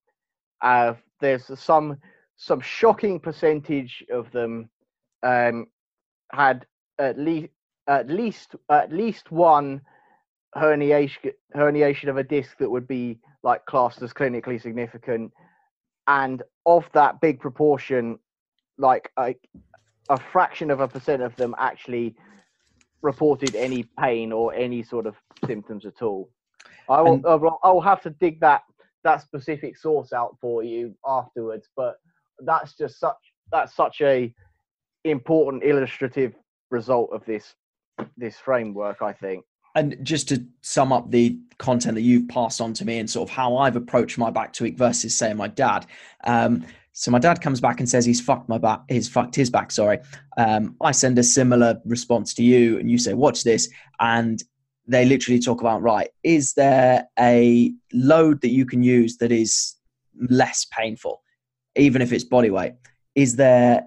uh, there's some some shocking percentage of them um, had at least at least at least one herniation herniation of a disc that would be like classed as clinically significant. And of that big proportion like a, a fraction of a percent of them actually reported any pain or any sort of symptoms at all. I will and, i'll have to dig that that specific source out for you afterwards but that's just such that's such a important illustrative result of this this framework, I think. And just to sum up the content that you've passed on to me and sort of how I've approached my back tweak versus say my dad. Um, so my dad comes back and says he's fucked my back, he's fucked his back. Sorry. Um, I send a similar response to you, and you say, "Watch this," and they literally talk about right. Is there a load that you can use that is less painful, even if it's body weight? Is there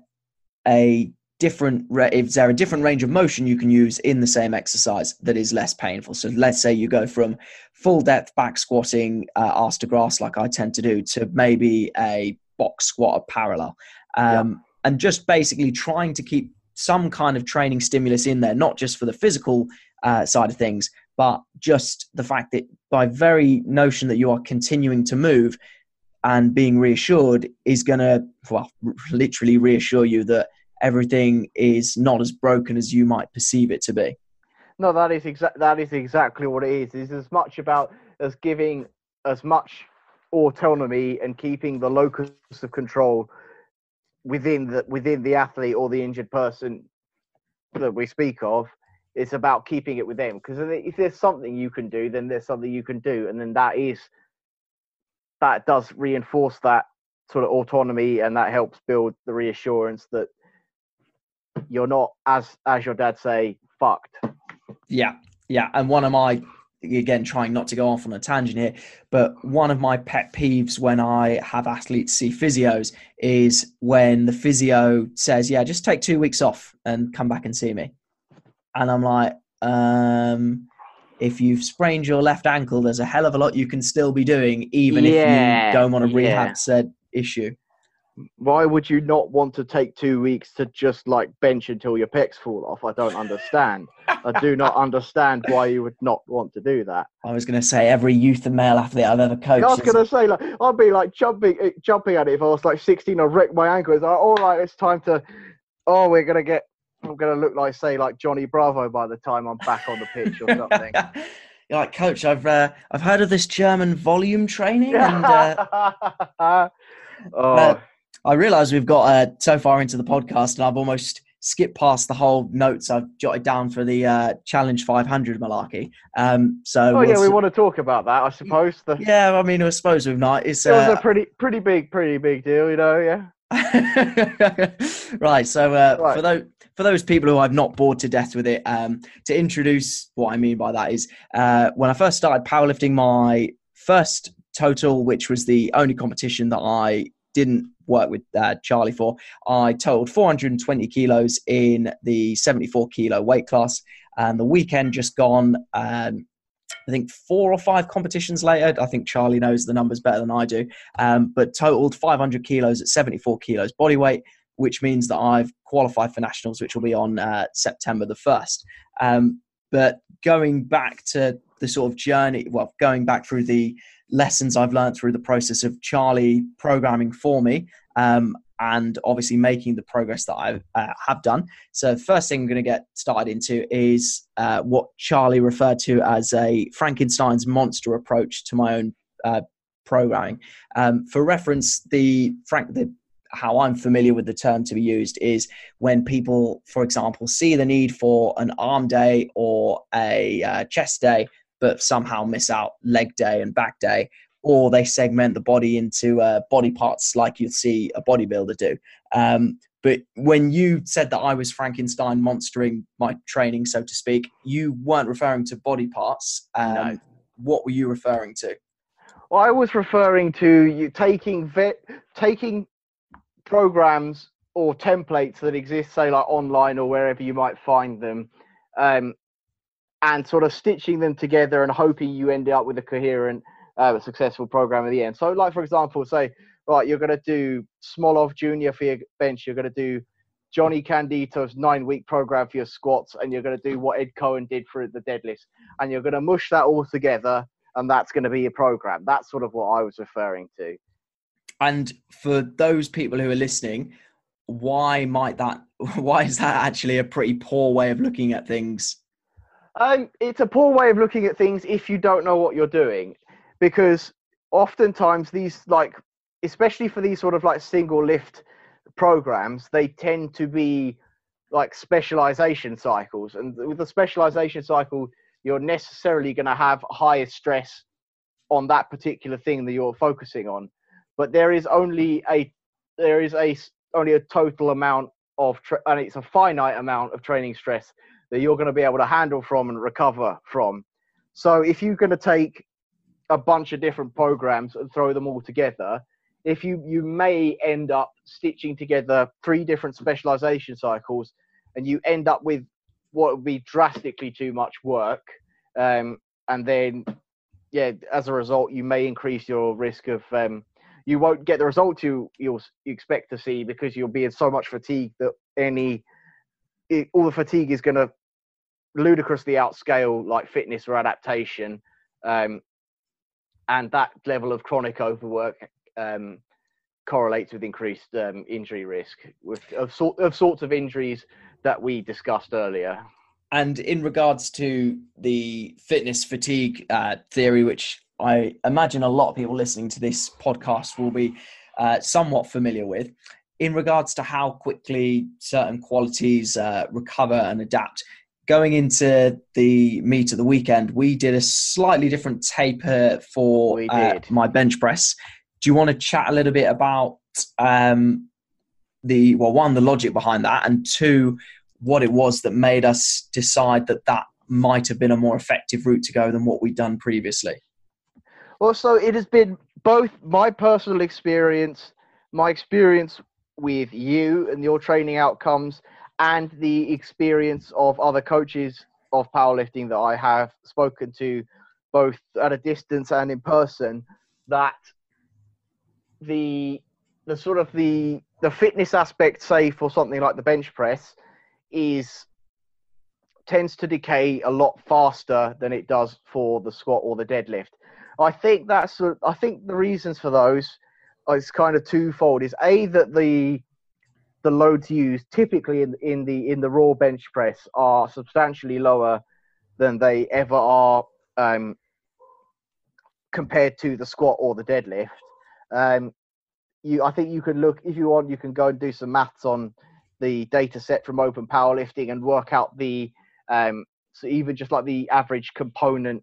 a different if there a different range of motion you can use in the same exercise that is less painful so let's say you go from full depth back squatting uh, arse to grass like i tend to do to maybe a box squat or parallel um, yeah. and just basically trying to keep some kind of training stimulus in there not just for the physical uh, side of things but just the fact that by very notion that you are continuing to move and being reassured is going to well literally reassure you that everything is not as broken as you might perceive it to be. No, that is exact. That is exactly what it is. It's as much about as giving as much autonomy and keeping the locus of control within the within the athlete or the injured person that we speak of. It's about keeping it with them because if there's something you can do, then there's something you can do, and then that is that does reinforce that sort of autonomy and that helps build the reassurance that you're not as as your dad say fucked. Yeah yeah and one of my again trying not to go off on a tangent here but one of my pet peeves when i have athletes see physios is when the physio says yeah just take two weeks off and come back and see me. And i'm like um if you've sprained your left ankle there's a hell of a lot you can still be doing even yeah, if you don't want to rehab yeah. said issue why would you not want to take two weeks to just like bench until your pecs fall off? I don't understand. I do not understand why you would not want to do that. I was going to say every youth and male athlete I've ever coached. I was going to say like I'd be like jumping eh, jumping at it if I was like 16. I wrecked my ankle. It's like all right, it's time to. Oh, we're going to get. I'm going to look like say like Johnny Bravo by the time I'm back on the pitch or something. You're like, coach, I've uh, I've heard of this German volume training, and uh, oh. Uh, I realise we've got uh, so far into the podcast, and I've almost skipped past the whole notes I've jotted down for the uh, Challenge 500 malarkey. Um, so, oh yeah, we want to talk about that, I suppose. The... Yeah, I mean, I suppose we've not. It's it was a uh, pretty, pretty big, pretty big deal, you know. Yeah. right. So uh, right. for those for those people who I've not bored to death with it, um, to introduce what I mean by that is uh, when I first started powerlifting, my first total, which was the only competition that I didn't work with uh, Charlie for. I totaled 420 kilos in the 74 kilo weight class, and the weekend just gone. Um, I think four or five competitions later. I think Charlie knows the numbers better than I do, um, but totaled 500 kilos at 74 kilos body weight, which means that I've qualified for nationals, which will be on uh, September the 1st. Um, but going back to the sort of journey, well, going back through the lessons I've learned through the process of Charlie programming for me um, and obviously making the progress that I uh, have done. So, first thing I'm going to get started into is uh, what Charlie referred to as a Frankenstein's monster approach to my own uh, programming. Um, for reference, the Frank the how I'm familiar with the term to be used is when people, for example, see the need for an arm day or a uh, chest day, but somehow miss out leg day and back day, or they segment the body into uh, body parts like you'll see a bodybuilder do. Um, but when you said that I was Frankenstein monstering my training, so to speak, you weren't referring to body parts. Um, no. What were you referring to? Well, I was referring to you taking vet, taking programs or templates that exist, say like online or wherever you might find them, um, and sort of stitching them together and hoping you end up with a coherent, uh, successful program at the end. So, like for example, say, right, you're going to do Smolov Junior for your bench. You're going to do Jonnie Candito's nine-week program for your squats, and you're going to do what Ed Coan did for the deadlifts, and you're going to mush that all together, and that's going to be your program. That's sort of what I was referring to. And for those people who are listening, why might that? Why is that actually a pretty poor way of looking at things? Um, it's a poor way of looking at things if you don't know what you're doing, because oftentimes these like, especially for these sort of like single lift programs, they tend to be like specialization cycles, and with a specialization cycle, you're necessarily going to have higher stress on that particular thing that you're focusing on. But there is only a there is a only a total amount of tra- and it's a finite amount of training stress that you're going to be able to handle from and recover from. So if you're going to take a bunch of different programs and throw them all together, if you you may end up stitching together three different specialization cycles, and you end up with what would be drastically too much work, um, and then yeah, as a result, you may increase your risk of um, you won't get the result you you'll you expect to see because you'll be in so much fatigue that any it, all the fatigue is going to ludicrously outscale like fitness or adaptation, um, and that level of chronic overwork um, correlates with increased um, injury risk with of, sort, of sorts of injuries that we discussed earlier. And in regards to the fitness fatigue uh, theory, which I imagine a lot of people listening to this podcast will be uh, somewhat familiar with, in regards to how quickly certain qualities uh, recover and adapt. Going into the meet of the weekend, we did a slightly different taper for uh, my bench press. Do you want to chat a little bit about um, the well, one, the logic behind that, and two, what it was that made us decide that that might have been a more effective route to go than what we'd done previously? Well, so it has been both my personal experience, my experience with you and your training outcomes, and the experience of other coaches of powerlifting that I have spoken to, both at a distance and in person, that the the sort of the the fitness aspect, say for something like the bench press, is tends to decay a lot faster than it does for the squat or the deadlift. I think that's I think the reasons for those is kind of twofold. Is a that the the loads used typically in, in the in the raw bench press are substantially lower than they ever are um, compared to the squat or the deadlift. Um, you, I think you can look if you want. You can go and do some maths on the data set from Open Powerlifting and work out the um, so even just like the average component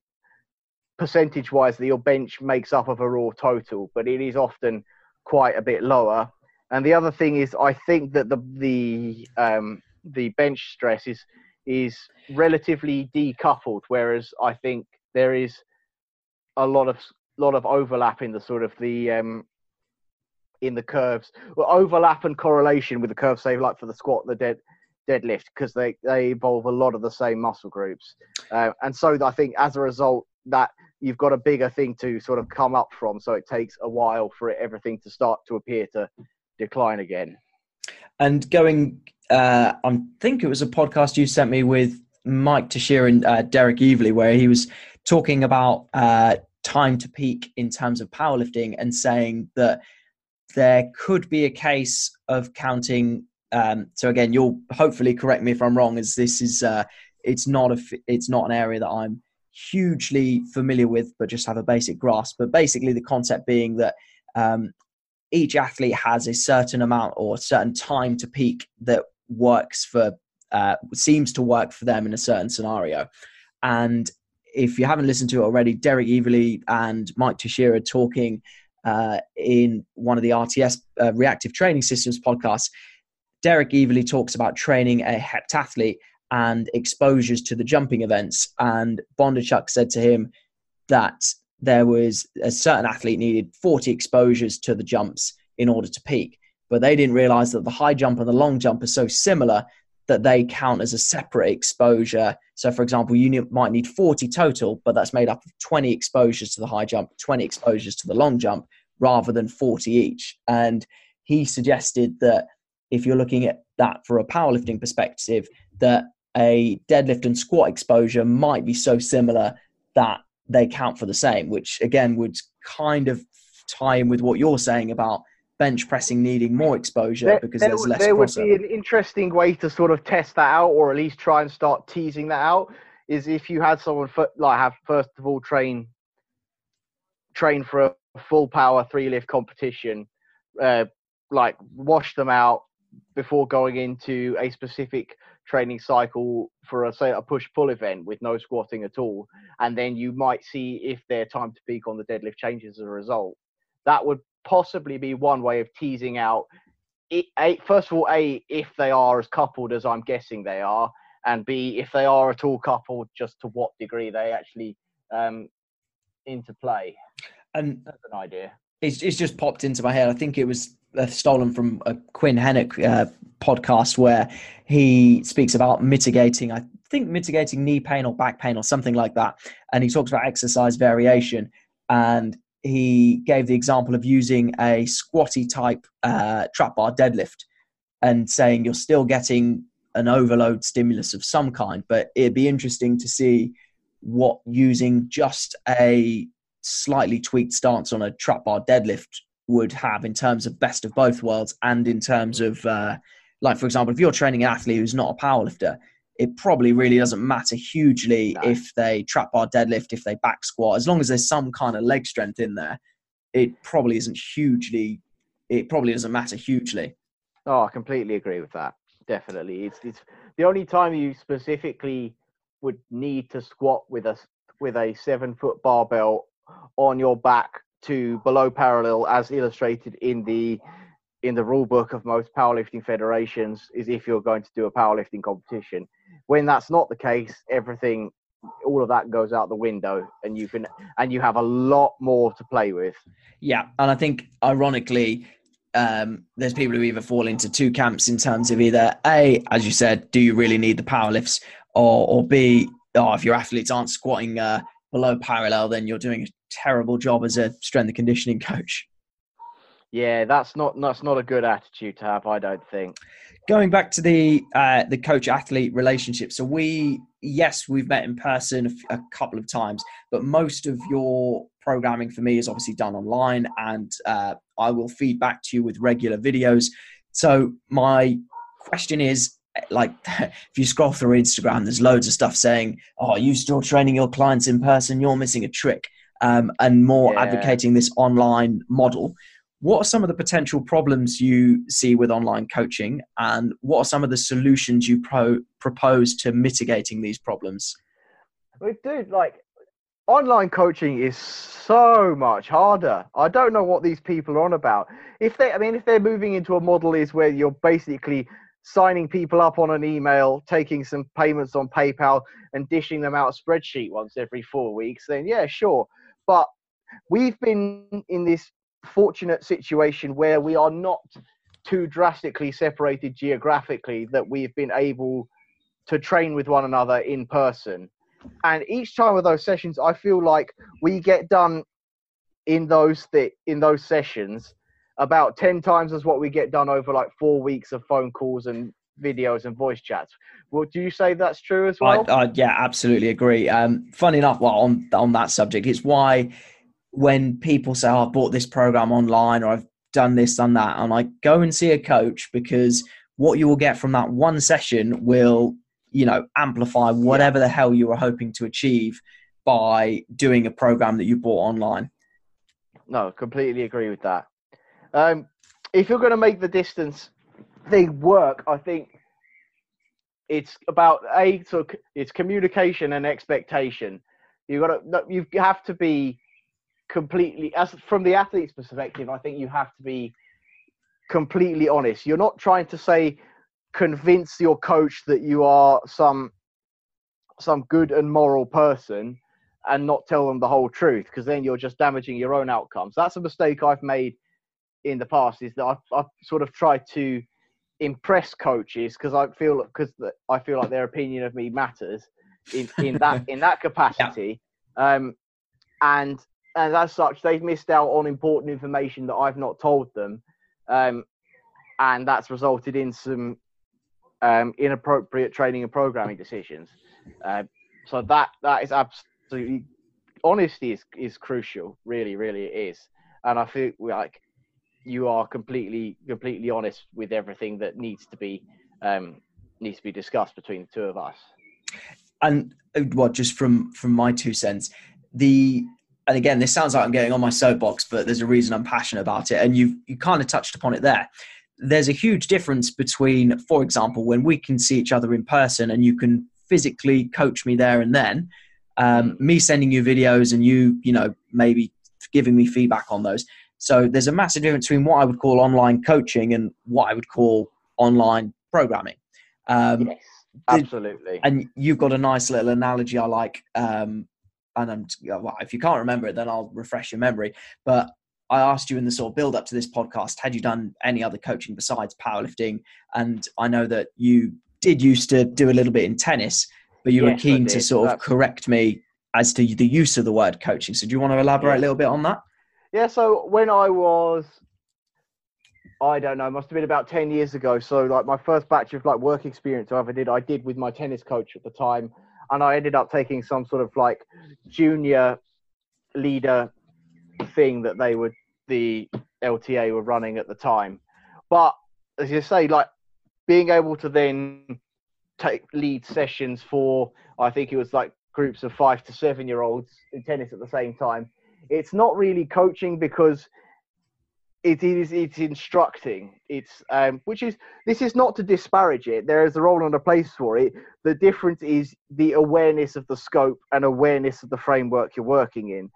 percentage wise that your bench makes up of a raw total, but it is often quite a bit lower. And the other thing is, I think that the the um, the bench stress is is relatively decoupled, whereas I think there is a lot of lot of overlap in the sort of the um, in the curves, well, overlap and correlation with the curve, say like for the squat, the dead deadlift, because they they involve a lot of the same muscle groups, uh, and so I think as a result that you've got a bigger thing to sort of come up from, so it takes a while for it, everything to start to appear to decline again. And going, uh, I think it was a podcast you sent me with Mike Tuchscherer and uh, Derek Evely, where he was talking about uh, time to peak in terms of powerlifting and saying that there could be a case of counting. Um, so again, you'll hopefully correct me if I'm wrong, as this is uh, it's not a it's not an area that I'm hugely familiar with, but just have a basic grasp. But basically, the concept being that um, each athlete has a certain amount or a certain time to peak that works for uh, seems to work for them in a certain scenario. And if you haven't listened to it already, Derek Evely and Mike Tuchscherer talking uh, in one of the RTS uh, Reactive Training Systems podcasts. Derek Evely talks about training a heptathlete and exposures to the jumping events. And Bondarchuk said to him that there was a certain athlete needed 40 exposures to the jumps in order to peak. But they didn't realize that the high jump and the long jump are so similar that they count as a separate exposure. So, for example, you might need 40 total, but that's made up of 20 exposures to the high jump, 20 exposures to the long jump, rather than 40 each. And he suggested that if you're looking at that for a powerlifting perspective, that a deadlift and squat exposure might be so similar that they count for the same, which again would kind of tie in with what you're saying about bench pressing needing more exposure there, because there, there's less. There would be an interesting way to sort of test that out, or at least try and start teasing that out. Is if you had someone like have first of all train train for a full power three lift competition, uh, like wash them out before going into a specific training cycle for a say a push pull event with no squatting at all, and then you might see if their time to peak on the deadlift changes as a result. That would possibly be one way of teasing out. A, first of all, a if they are as coupled as I'm guessing they are, and b if they are at all coupled, just to what degree they actually um, interplay. And that's an idea. It's, it's just popped into my head. I think it was stolen from a Quinn Henoch uh, podcast where he speaks about mitigating, I think mitigating knee pain or back pain or something like that. And he talks about exercise variation. And he gave the example of using a squatty type uh, trap bar deadlift and saying you're still getting an overload stimulus of some kind, but it'd be interesting to see what using just a slightly tweaked stance on a trap bar deadlift would have in terms of best of both worlds and in terms of uh, like for example if you're training an athlete who's not a powerlifter it probably really doesn't matter hugely no. if they trap bar deadlift if they back squat as long as there's some kind of leg strength in there it probably isn't hugely it probably doesn't matter hugely. Oh i completely agree with that. Definitely. It's, it's the only time you specifically would need to squat with a with a seven foot barbell on your back to below parallel as illustrated in the in the rule book of most powerlifting federations is if you're going to do a powerlifting competition. When that's not the case everything all of that goes out the window and you can and you have a lot more to play with. Yeah and i think ironically um, there's people who either fall into two camps in terms of either a as you said do you really need the power lifts or or b oh, if your athletes aren't squatting uh, below parallel then you're doing a terrible job as a strength and conditioning coach yeah, that's not that's not a good attitude to have. I don't think. Going back to the uh, the coach athlete relationship, so we yes we've met in person a, couple of times, but most of your programming for me is obviously done online, and uh, I will feed back to you with regular videos. So my question is, like if you scroll through Instagram, there's loads of stuff saying, "Oh, are you still training your clients in person? You're missing a trick," um, and more yeah. advocating this online model what are some of the potential problems you see with online coaching and what are some of the solutions you pro- propose to mitigating these problems well, dude like online coaching is so much harder i don't know what these people are on about if they i mean if they're moving into a model is where you're basically signing people up on an email taking some payments on paypal and dishing them out a spreadsheet once every four weeks then yeah sure but we've been in this fortunate situation where we are not too drastically separated geographically that we've been able to train with one another in person. And each time of those sessions, I feel like we get done in those th- in those sessions about 10 times as what we get done over like four weeks of phone calls and videos and voice chats. Well, do you say that's true as well? I, I, yeah, absolutely agree. Um, funny enough, well, on on that subject, it's why when people say, oh, I bought this program online or I've done this, done that, and I go and see a coach because what you will get from that one session will, you know, amplify whatever the hell you were hoping to achieve by doing a program that you bought online. No, completely agree with that. Um, if you're going to make the distance thing work, I think. It's about a so it's communication and expectation. You got to you have to be completely as from the athlete's perspective i think you have to be completely honest. You're not trying to say convince your coach that you are some some good and moral person and not tell them the whole truth because then you're just damaging your own outcomes. That's a mistake i've made in the past is that i've, I've sort of tried to impress coaches because i feel because i feel like their opinion of me matters in, in that in that capacity yeah. um and and as such, they've missed out on important information that I've not told them, um, and that's resulted in some um, inappropriate training and programming decisions. Uh, so that that is absolutely honesty is is crucial. Really, really it is, and I feel like you are completely completely honest with everything that needs to be um, needs to be discussed between the two of us. And uh, what just from from my two cents, the and again, this sounds like I'm getting on my soapbox, but there's a reason I'm passionate about it. And you've you kind of touched upon it there. There's a huge difference between, for example, when we can see each other in person and you can physically coach me there and then, um, me sending you videos and you, you know, maybe giving me feedback on those. So there's a massive difference between what I would call online coaching and what I would call online programming. Um, yes, absolutely. And you've got a nice little analogy I like um, and I'm, well, if you can't remember it, then I'll refresh your memory. But I asked you in the sort of build up to this podcast, had you done any other coaching besides powerlifting? And I know that you did used to do a little bit in tennis, but you yes, were keen to sort of correct me as to the use of the word coaching. So do you want to elaborate yeah. a little bit on that? Yeah. So when I was, I don't know, must have been about 10 years ago. So like my first batch of like work experience I ever did, I did with my tennis coach at the time and I ended up taking some sort of like junior leader thing that they were, the LTA were running at the time. But as you say, like being able to then take lead sessions for, I think it was like groups of five to seven year olds in tennis at the same time. It's not really coaching because it is it's instructing. It's um, which is this is not to disparage it. There is a role and a place for it. The difference is the awareness of the scope and awareness of the framework you're working in.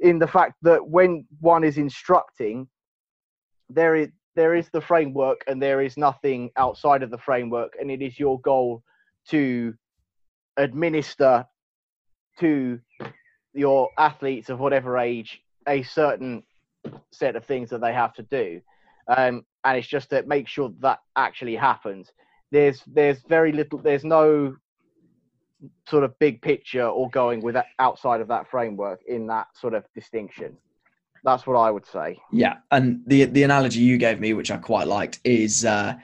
In the fact that when one is instructing, there is there is the framework and there is nothing outside of the framework, and it is your goal to administer to your athletes of whatever age a certain set of things that they have to do, um, and it's just to make sure that actually happens. There's there's very little. There's no sort of big picture or going with outside of that framework in that sort of distinction. That's what I would say. Yeah, and the the analogy you gave me, which I quite liked, is uh,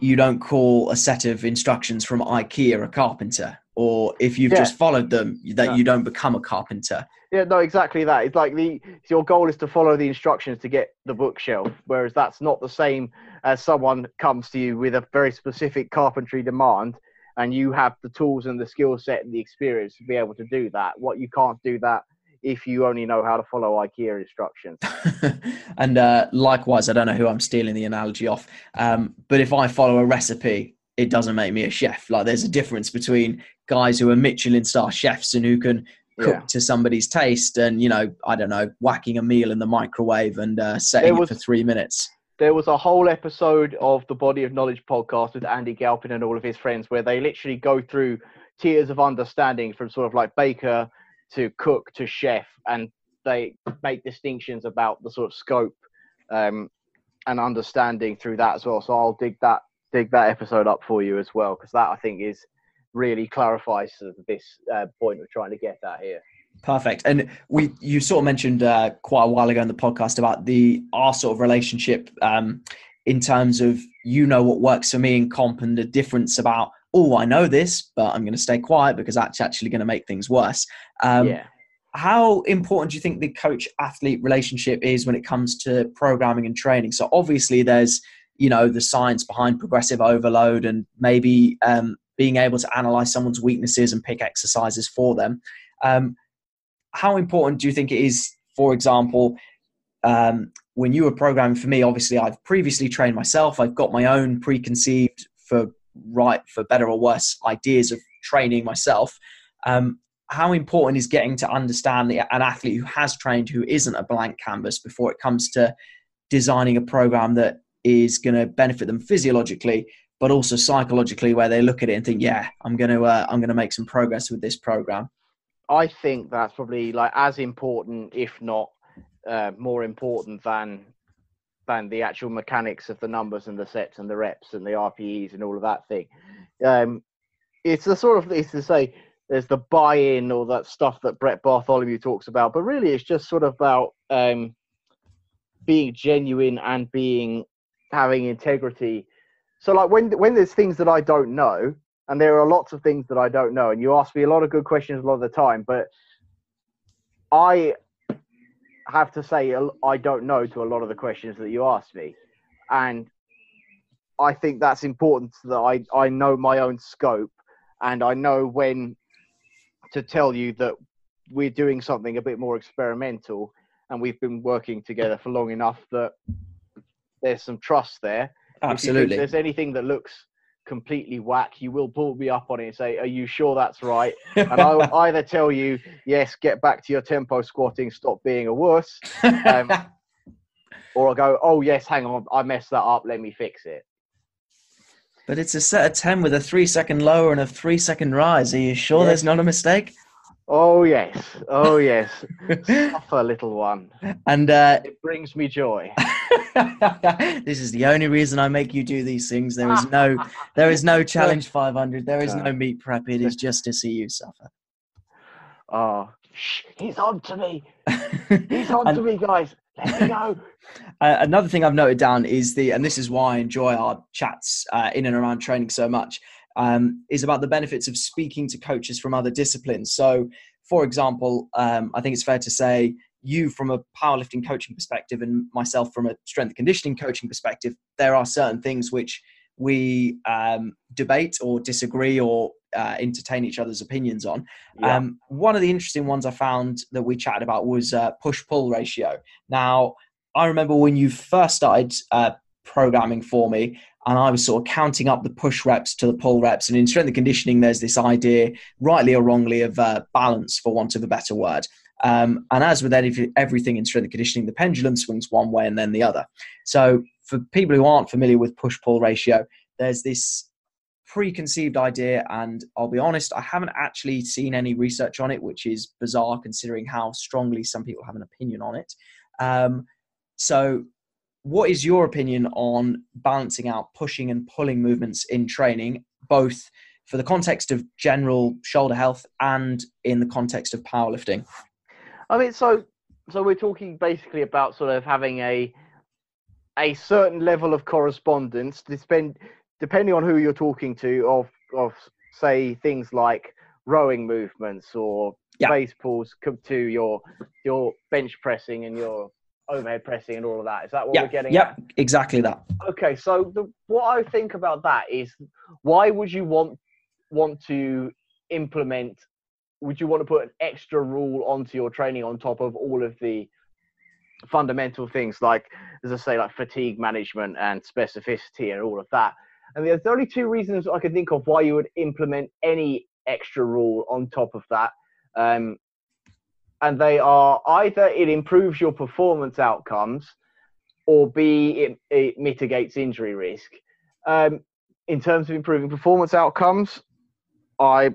you don't call a set of instructions from IKEA a carpenter, or if you've yeah. just followed them, that yeah. you don't become a carpenter. Yeah, no, exactly that. It's like the your goal is to follow the instructions to get the bookshelf, whereas that's not the same as someone comes to you with a very specific carpentry demand, and you have the tools and the skill set and the experience to be able to do that. What you can't do that if you only know how to follow IKEA instructions. and uh, likewise, I don't know who I'm stealing the analogy off, um, but if I follow a recipe, it doesn't make me a chef. Like there's a difference between guys who are Michelin star chefs and who can cook yeah. to somebody's taste, and you know, I don't know, whacking a meal in the microwave and uh, setting was, it for three minutes. There was a whole episode of the Body of Knowledge podcast with Andy Galpin and all of his friends where they literally go through tiers of understanding from sort of like baker to cook to chef, and they make distinctions about the sort of scope um, and understanding through that as well. So I'll dig that dig that episode up for you as well because that I think is really clarifies this uh, point we're trying to get at here. Perfect. And we, you sort of mentioned uh, quite a while ago in the podcast about the our sort of relationship um, in terms of you know what works for me in comp and the difference about oh, I know this, but I'm going to stay quiet because that's actually going to make things worse. Um, yeah. How important do you think the coach athlete relationship is when it comes to programming and training? So, obviously, there's you know the science behind progressive overload and maybe um, being able to analyze someone's weaknesses and pick exercises for them. Um, how important do you think it is, for example, um, when you were programming for me? Obviously, I've previously trained myself. I've got my own preconceived, for right, for better or worse, ideas of training myself. Um, how important is getting to understand the, an athlete who has trained who isn't a blank canvas before it comes to designing a program that is going to benefit them physiologically but also psychologically where they look at it and think yeah i'm going to uh, i'm going to make some progress with this program. I think that's probably like as important if not uh, more important than than the actual mechanics of the numbers and the sets and the reps and the rpes and all of that thing. Um, it's the sort of it's to say there's the buy-in or that stuff that brett bartholomew talks about but really it's just sort of about um, being genuine and being having integrity. So like when when there's things that I don't know, and there are lots of things that I don't know, and you ask me a lot of good questions a lot of the time, but I have to say I don't know to a lot of the questions that you ask me, and I think that's important that I I know my own scope, and I know when to tell you that we're doing something a bit more experimental, and we've been working together for long enough that there's some trust there. Absolutely. If there's anything that looks completely whack, you will pull me up on it and say, "Are you sure that's right?" and I'll either tell you, "Yes, get back to your tempo squatting, stop being a wuss," um, or I'll go, "Oh yes, hang on, I messed that up. Let me fix it." But it's a set of ten with a three-second lower and a three-second rise. Are you sure yes. there's not a mistake? Oh yes, oh yes. Suffer, little one. And uh, it brings me joy. this is the only reason I make you do these things. There is no, there is no challenge 500. There is no meet prep. It is just to see you suffer. Oh, shh, he's on to me. He's on and, to me, guys. Let me go. Uh, another thing I've noted down is the, and this is why I enjoy our chats uh, in and around training so much um, is about the benefits of speaking to coaches from other disciplines. So, for example, um, I think it's fair to say you from a powerlifting coaching perspective and myself from a strength conditioning coaching perspective, there are certain things which we um, debate or disagree or uh, entertain each other's opinions on. Yeah. Um, one of the interesting ones I found that we chatted about was uh, push pull ratio. Now, I remember when you first started uh, programming for me, and I was sort of counting up the push reps to the pull reps. And in strength and conditioning, there's this idea, rightly or wrongly, of uh, balance, for want of a better word. Um, and as with everything in strength and conditioning, the pendulum swings one way and then the other. So for people who aren't familiar with push pull ratio, there's this preconceived idea, and I'll be honest, I haven't actually seen any research on it, which is bizarre considering how strongly some people have an opinion on it. Um, so, what is your opinion on balancing out pushing and pulling movements in training, both for the context of general shoulder health and in the context of powerlifting? I mean, so so we're talking basically about sort of having a a certain level of correspondence, depend, depending on who you're talking to, of of say things like rowing movements or yeah. pulls to your your bench pressing and your overhead pressing and all of that. Is that what yeah. we're getting yep. exactly that. Okay, so the, what I think about that is why would you want want to implement would you want to put an extra rule onto your training on top of all of the fundamental things like, as I say, like fatigue management and specificity and all of that. And there's only two reasons I can think of why you would implement any extra rule on top of that. Um, and they are either it improves your performance outcomes or B, it, it mitigates injury risk. Um, in terms of improving performance outcomes, I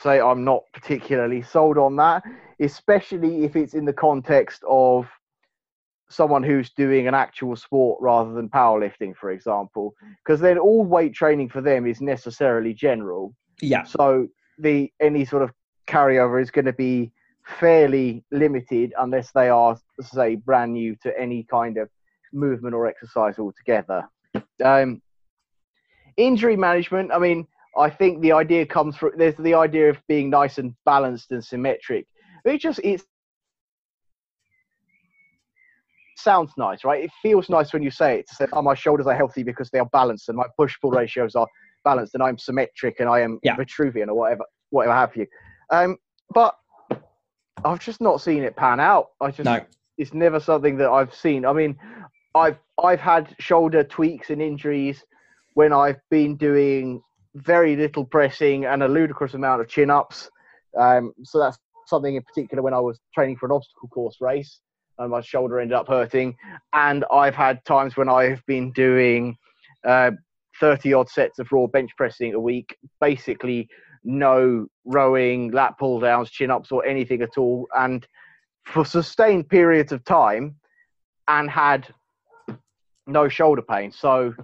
say I'm not particularly sold on that, especially if it's in the context of someone who's doing an actual sport rather than powerlifting, for example, because then all weight training for them is necessarily general. Yeah. So the any sort of carryover is going to be fairly limited unless they are, say, brand new to any kind of movement or exercise altogether. Um, injury management. I mean, I think the idea comes from there's the idea of being nice and balanced and symmetric. It just it sounds nice, right? It feels nice when you say it. To say, "Oh, my shoulders are healthy because they are balanced, and my push pull ratios are balanced, and I'm symmetric, and I am yeah. Vitruvian or whatever, whatever have you." Um, but I've just not seen it pan out. I just no. it's never something that I've seen. I mean, I've I've had shoulder tweaks and injuries when I've been doing very little pressing and a ludicrous amount of chin ups. Um, so that's something in particular when I was training for an obstacle course race and my shoulder ended up hurting. And I've had times when I've been doing uh, 30 odd sets of raw bench pressing a week, basically no rowing, lat pull downs, chin ups, or anything at all. And for sustained periods of time and had no shoulder pain. So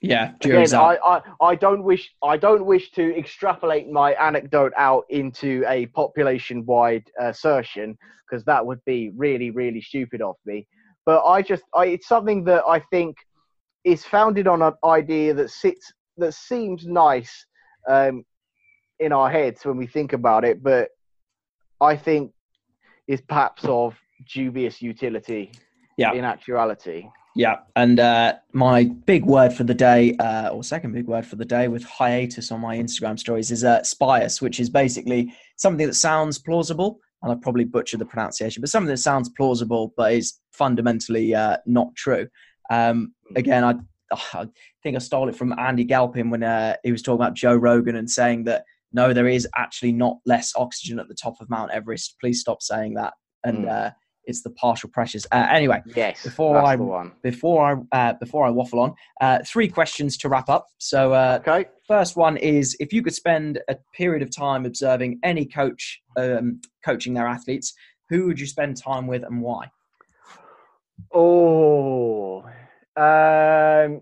yeah, again, I, I, I don't wish I don't wish to extrapolate my anecdote out into a population wide assertion because that would be really really stupid of me. But I just I, it's something that I think is founded on an idea that sits that seems nice um, in our heads when we think about it, but I think is perhaps of dubious utility yeah. in actuality. Yeah, and uh, my big word for the day, uh, or second big word for the day, with hiatus on my Instagram stories is uh, spious, which is basically something that sounds plausible, and I probably butchered the pronunciation, but something that sounds plausible but is fundamentally uh, not true. Um, again, I, I, think I stole it from Andy Galpin when uh, he was talking about Joe Rogan and saying that no, there is actually not less oxygen at the top of Mount Everest. Please stop saying that. And mm it's the partial pressures. Uh, anyway, yes, before I before I uh, before I waffle on, uh, three questions to wrap up. So, uh, okay, first one is if you could spend a period of time observing any coach um, coaching their athletes, who would you spend time with and why? Oh, um,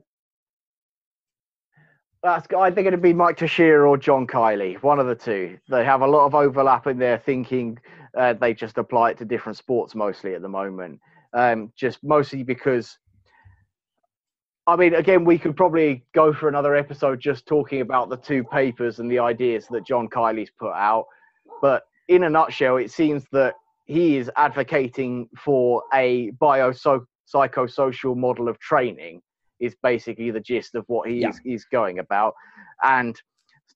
that's I think it'd be Mike Tuchscherer or John Kiely, one of the two. They have a lot of overlap in their thinking uh, they just apply it to different sports mostly at the moment. Um, just mostly because, I mean, again, we could probably go for another episode just talking about the two papers and the ideas that John Kiely's put out. But in a nutshell, it seems that he is advocating for a biopsychosocial model of training is basically the gist of what he yeah. is, is going about and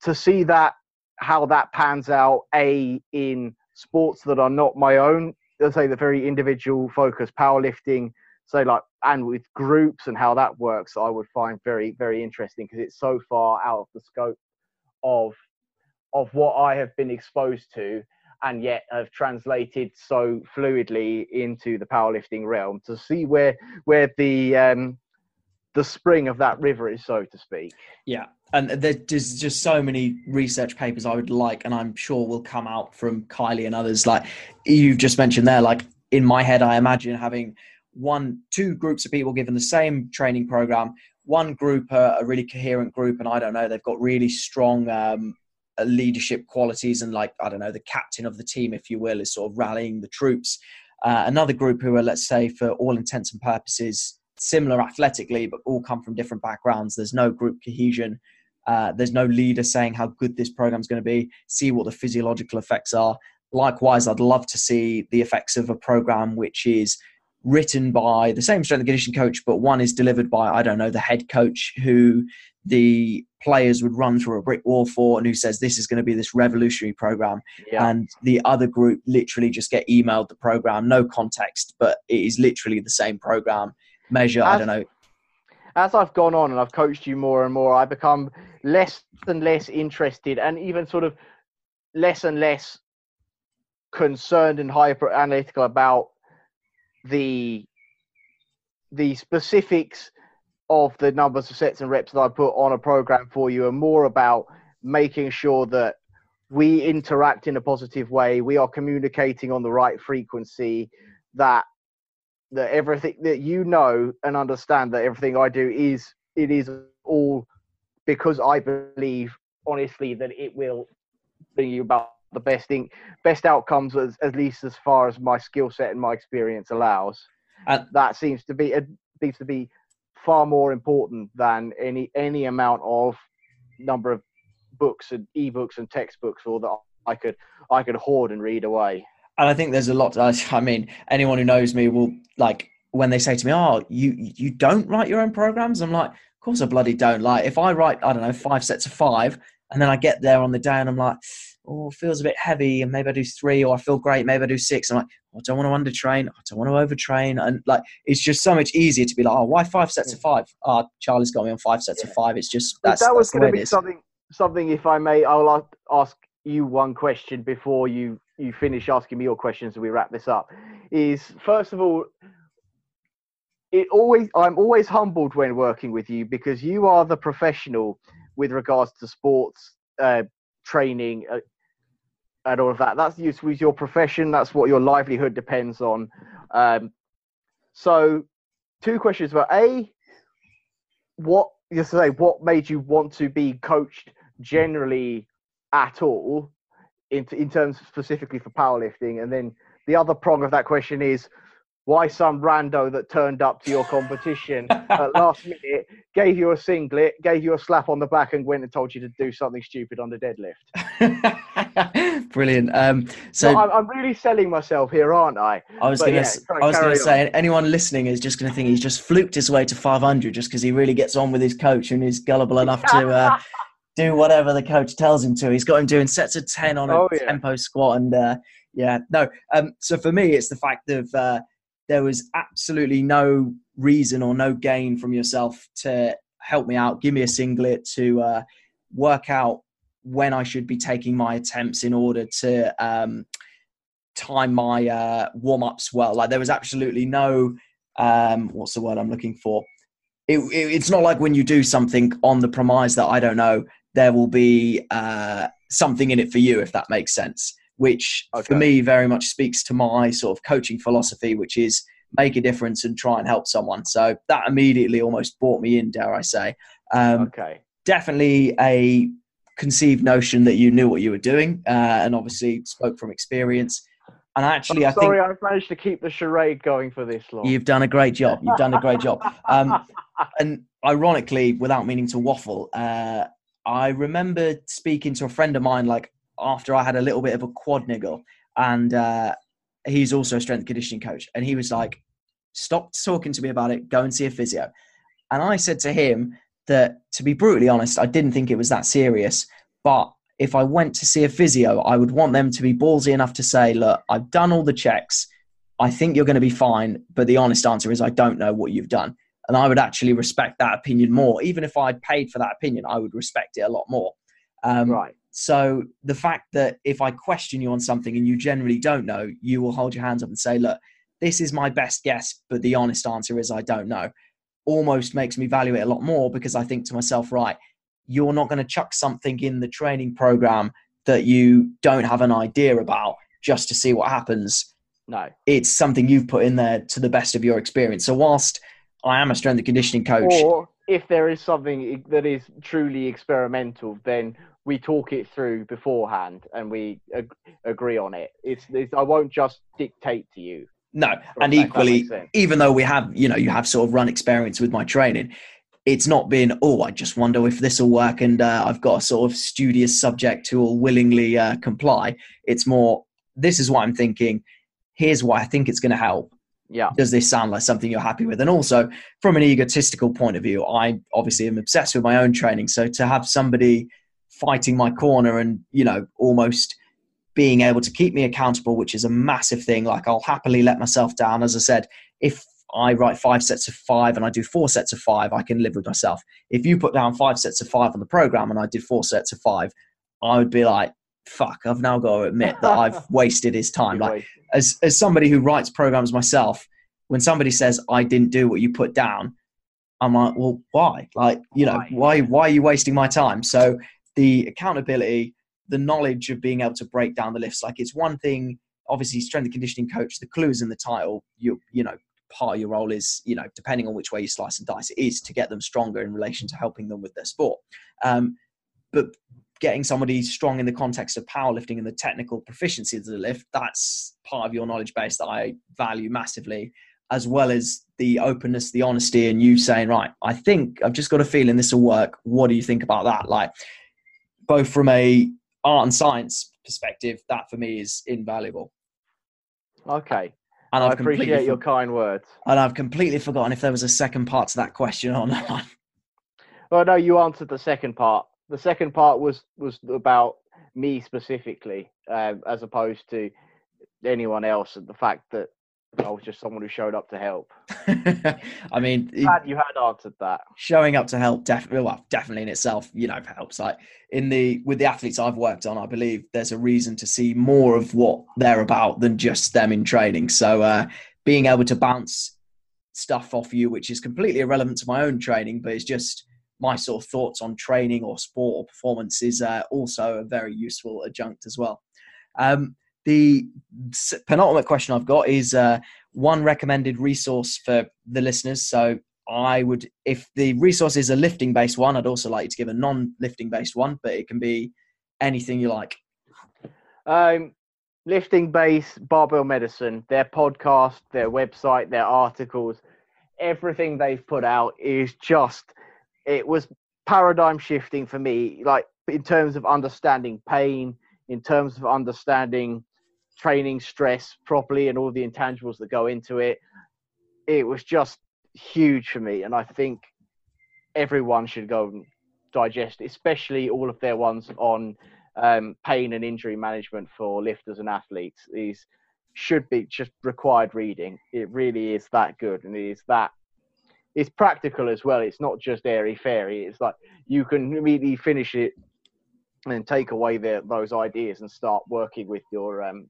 to see that how that pans out a in sports that are not my own let's say the very individual focus powerlifting so like and with groups and how that works i would find very very interesting because it's so far out of the scope of of what i have been exposed to and yet have translated so fluidly into the powerlifting realm to see where where the um the spring of that river is so to speak yeah and there's just so many research papers I would like, and I'm sure will come out from Kiely and others. Like you've just mentioned there, like in my head, I imagine having one, two groups of people given the same training program. One group, uh, a really coherent group, and I don't know, they've got really strong um, uh, leadership qualities, and like I don't know, the captain of the team, if you will, is sort of rallying the troops. Uh, another group who are, let's say, for all intents and purposes, similar athletically, but all come from different backgrounds. There's no group cohesion. Uh, there's no leader saying how good this program is going to be. See what the physiological effects are. Likewise, I'd love to see the effects of a program which is written by the same strength and conditioning coach, but one is delivered by, I don't know, the head coach who the players would run through a brick wall for and who says this is going to be this revolutionary program. Yeah. And the other group literally just get emailed the program, no context, but it is literally the same program. Measure, as, I don't know. As I've gone on and I've coached you more and more, I become less and less interested and even sort of less and less concerned and hyper analytical about the the specifics of the numbers of sets and reps that I put on a program for you and more about making sure that we interact in a positive way, we are communicating on the right frequency, that that everything that you know and understand that everything I do is it is all because I believe honestly that it will bring you about the best thing, best outcomes as at least as far as my skill set and my experience allows. And that seems to be it seems to be far more important than any any amount of number of books and ebooks and textbooks or that I could I could hoard and read away. And I think there's a lot. I mean, anyone who knows me will like when they say to me, "Oh, you you don't write your own programs." I'm like, "Of course I bloody don't. Like if I write, I don't know, five sets of five, and then I get there on the day and I'm like, oh, it feels a bit heavy, and maybe I do three, or I feel great, maybe I do six. I'm like, oh, I don't want to undertrain, I don't want to overtrain, and like it's just so much easier to be like, oh, why five sets of five? Oh, Charlie's got me on five sets yeah. of five. It's just that's, that was going to be something. Something, if I may, I'll ask you one question before you you finish asking me your questions and we wrap this up. Is first of all, it always I'm always humbled when working with you because you are the professional with regards to sports uh, training uh, and all of that. That's with your profession. That's what your livelihood depends on. Um, so, two questions about a what you say what made you want to be coached generally at all in in terms specifically for powerlifting, and then the other prong of that question is why some rando that turned up to your competition at last minute gave you a singlet, gave you a slap on the back, and went and told you to do something stupid on the deadlift. Brilliant. Um, so I'm, I'm, really selling myself here, aren't I? I was going yeah, to say anyone listening is just going to think he's just fluked his way to 500 just because he really gets on with his coach and is gullible enough to. Uh, do whatever the coach tells him to. He's got him doing sets of 10 on a oh, yeah. tempo squat. And uh, yeah, no. Um, so for me, it's the fact of uh, there was absolutely no reason or no gain from yourself to help me out, give me a singlet to uh, work out when I should be taking my attempts in order to um, time my uh, warm ups well. Like there was absolutely no um, what's the word I'm looking for. It, it, it's not like when you do something on the premise that I don't know, there will be uh, something in it for you, if that makes sense which okay. for me very much speaks to my sort of coaching philosophy, which is make a difference and try and help someone. So that immediately almost brought me in, dare I say. Um, okay. Definitely a conceived notion that you knew what you were doing, uh, and obviously spoke from experience. And actually, I'm I sorry, I've managed to keep the charade going for this long. You've done a great job. You've done a great job. Um, and ironically, without meaning to waffle, uh, I remember speaking to a friend of mine like after I had a little bit of a quad niggle, and uh, he's also a strength conditioning coach, and he was like, "Stop talking to me about it. Go and see a physio." And I said to him that, to be brutally honest, I didn't think it was that serious. But if I went to see a physio, I would want them to be ballsy enough to say, "Look, I've done all the checks. I think you're going to be fine." But the honest answer is, I don't know what you've done. And I would actually respect that opinion more. Even if I'd paid for that opinion, I would respect it a lot more. Um, right. So the fact that if I question you on something and you generally don't know, you will hold your hands up and say, look, this is my best guess, but the honest answer is I don't know, almost makes me value it a lot more because I think to myself, right, you're not going to chuck something in the training program that you don't have an idea about just to see what happens. No. It's something you've put in there to the best of your experience. So whilst I am a strength and conditioning coach. Or if there is something that is truly experimental, then we talk it through beforehand and we ag- agree on it. It's, it's, I won't just dictate to you. No, and equally, even though we have, you know, you have sort of run experience with my training, it's not been, oh, I just wonder if this will work and uh, I've got a sort of studious subject who will willingly uh, comply. It's more, this is what I'm thinking. Here's why I think it's going to help. Yeah. Does this sound like something you're happy with? And also, from an egotistical point of view, I obviously am obsessed with my own training. So to have somebody fighting my corner and you know almost being able to keep me accountable which is a massive thing like i'll happily let myself down as i said if i write five sets of five and i do four sets of five i can live with myself if you put down five sets of five on the program and i did four sets of five i would be like fuck i've now got to admit that i've wasted his time like as, as somebody who writes programs myself when somebody says i didn't do what you put down i'm like well why like you know why why are you wasting my time so the accountability, the knowledge of being able to break down the lifts. Like it's one thing, obviously, strength and conditioning coach. The clue is in the title. You you know, part of your role is you know, depending on which way you slice and dice, it is to get them stronger in relation to helping them with their sport. Um, but getting somebody strong in the context of powerlifting and the technical proficiency of the lift, that's part of your knowledge base that I value massively, as well as the openness, the honesty, and you saying, right, I think I've just got a feeling this will work. What do you think about that? Like, both from a art and science perspective, that for me is invaluable. Okay. And I appreciate your kind words. And I've completely forgotten if there was a second part to that question or not. Well, no, you answered the second part. The second part was was about me specifically, uh, as opposed to anyone else, and the fact that I was just someone who showed up to help. I mean, you had, you had, answered that. Showing up to help, definitely, well, definitely in itself, you know, helps. Like in the with the athletes I've worked on, I believe there's a reason to see more of what they're about than just them in training. So, uh, being able to bounce stuff off you, which is completely irrelevant to my own training, but it's just my sort of thoughts on training or sport or performance, is uh, also a very useful adjunct as well. Um, the penultimate question I've got is uh, one recommended resource for the listeners. So I would, if the resource is a lifting based one, I'd also like you to give a non lifting based one, but it can be anything you like. Um, lifting based barbell medicine, their podcast, their website, their articles, everything they've put out is just, it was paradigm shifting for me, like in terms of understanding pain, in terms of understanding training stress properly and all the intangibles that go into it. It was just huge for me, and I think everyone should go and digest, especially all of their ones on um, pain and injury management for lifters and athletes. These should be just required reading. It really is that good, and it is that. It's practical as well. It's not just airy fairy. It's like you can immediately finish it and take away the, those ideas and start working with your um,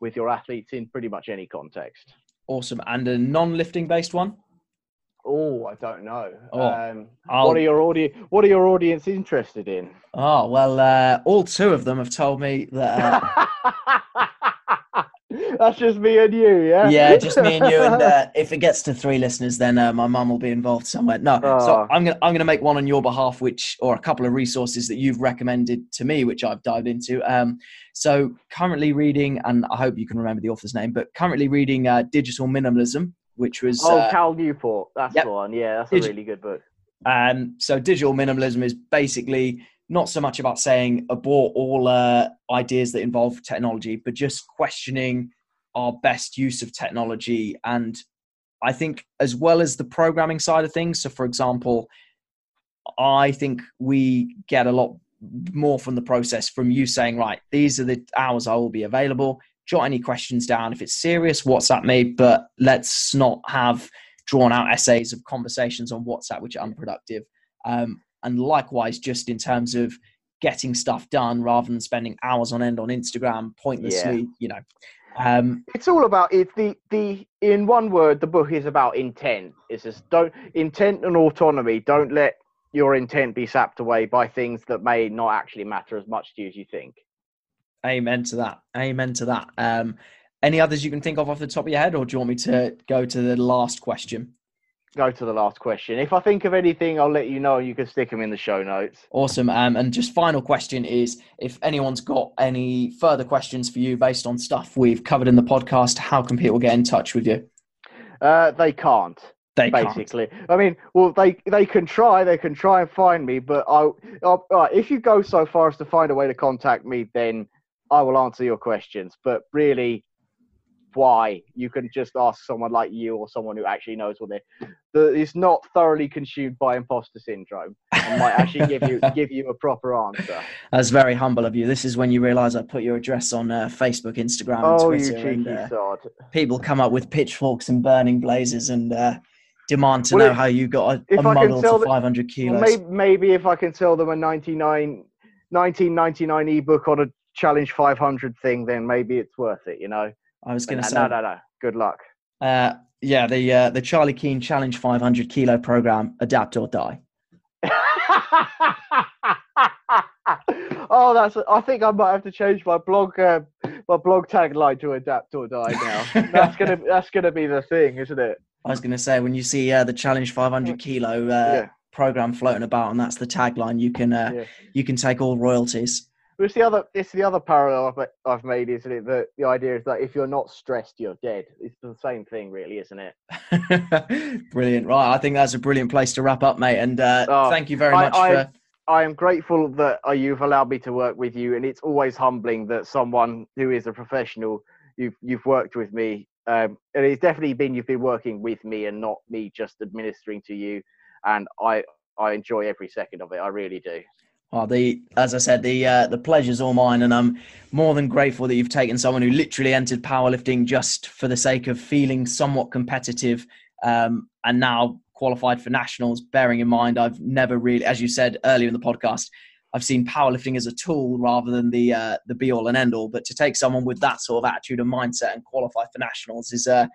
with your athletes in pretty much any context. Awesome. And a non-lifting based one? Oh, I don't know. Oh, um, what are your audience? What are your audience interested in? Oh well, uh, all two of them have told me that. Uh, That's just me and you, yeah. Yeah, just me and you. And uh, if it gets to three listeners, then uh, my mum will be involved somewhere. No, oh. so I'm gonna I'm gonna make one on your behalf, which or a couple of resources that you've recommended to me, which I've dived into. Um, so currently reading, and I hope you can remember the author's name, but currently reading uh, Digital Minimalism, which was oh uh, Cal Newport. That's yep. the one. Yeah, that's a Digi- really good book. Um, so digital minimalism is basically not so much about saying abort all uh, ideas that involve technology, but just questioning our best use of technology. And I think, as well as the programming side of things, so for example, I think we get a lot more from the process from you saying, right, these are the hours I will be available. Jot any questions down. If it's serious, WhatsApp me, but let's not have drawn out essays of conversations on WhatsApp which are unproductive. Um, and likewise, just in terms of getting stuff done rather than spending hours on end on Instagram pointlessly, yeah. you know. Um, it's all about it's the the in one word the book is about intent. It's just don't intent and autonomy. Don't let your intent be sapped away by things that may not actually matter as much to you as you think. Amen to that. Amen to that. Um, any others you can think of off the top of your head, or do you want me to go to the last question? Go to the last question. If I think of anything, I'll let you know. You can stick them in the show notes. Awesome. Um, and just final question is: if anyone's got any further questions for you based on stuff we've covered in the podcast, how can people get in touch with you? Uh, they can't. They basically. Can't. I mean, well, they they can try. They can try and find me, but I, I, if you go so far as to find a way to contact me, then I will answer your questions. But really, why? You can just ask someone like you or someone who actually knows what they're. The, not thoroughly consumed by imposter syndrome and might actually give you give you a proper answer. That's very humble of you. This is when you realise I put your address on uh, Facebook, Instagram, and oh, Twitter. You cheeky and, uh. People come up with pitchforks and burning blazes and. Uh, demand to well, know if, how you got a, a model to 500 kilos. Maybe, maybe, if I can sell them a 99, 1999 ebook on a challenge 500 thing, then maybe it's worth it, you know? I was going to say. No, no, no. Good luck. Uh, yeah, the uh, the Charlie Keane Challenge 500 kilo program, adapt or die. oh, that's. I think I might have to change my blog uh, my blog tagline to adapt or die now. that's gonna that's gonna be the thing, isn't it? I was gonna say when you see uh, the Challenge 500 kilo uh, yeah. program floating about, and that's the tagline, you can uh, yeah. you can take all royalties. It's the other. It's the other parallel I've, I've made, isn't it? That the idea is that if you're not stressed, you're dead. It's the same thing, really, isn't it? brilliant. Right. I think that's a brilliant place to wrap up, mate. And uh, oh, thank you very much I, for. I am grateful that uh, you've allowed me to work with you, and it's always humbling that someone who is a professional you've you've worked with me, um, and it's definitely been you've been working with me and not me just administering to you, and I I enjoy every second of it. I really do. Well, the as I said, the uh, the pleasure's all mine, and I'm more than grateful that you've taken someone who literally entered powerlifting just for the sake of feeling somewhat competitive, um, and now qualified for nationals. Bearing in mind, I've never really, as you said earlier in the podcast, I've seen powerlifting as a tool rather than the uh, the be all and end all. But to take someone with that sort of attitude and mindset and qualify for nationals is uh,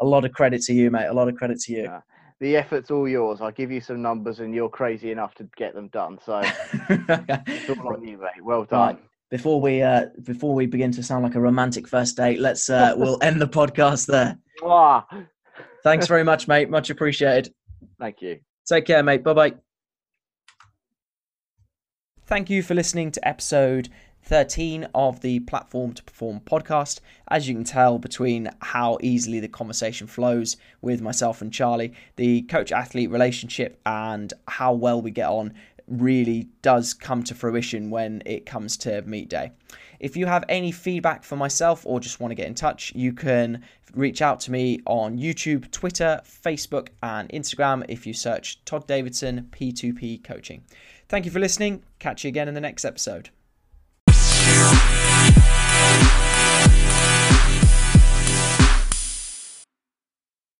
a lot of credit to you, mate. A lot of credit to you. Yeah the effort's all yours. I'll give you some numbers, and you're crazy enough to get them done. So it's all on you, mate. Well done. Right. Before we uh, before we begin to sound like a romantic first date, let's uh, we'll end the podcast there. Thanks very much, mate. Much appreciated. Thank you. Take care, mate. Bye bye. Thank you for listening to episode 13 of the Platform to Perform podcast. As you can tell, between how easily the conversation flows with myself and Charlie, the coach athlete relationship and how well we get on really does come to fruition when it comes to meet day. If you have any feedback for myself or just want to get in touch, you can reach out to me on YouTube, Twitter, Facebook, and Instagram if you search Todd Davidson P2P Coaching. Thank you for listening. Catch you again in the next episode.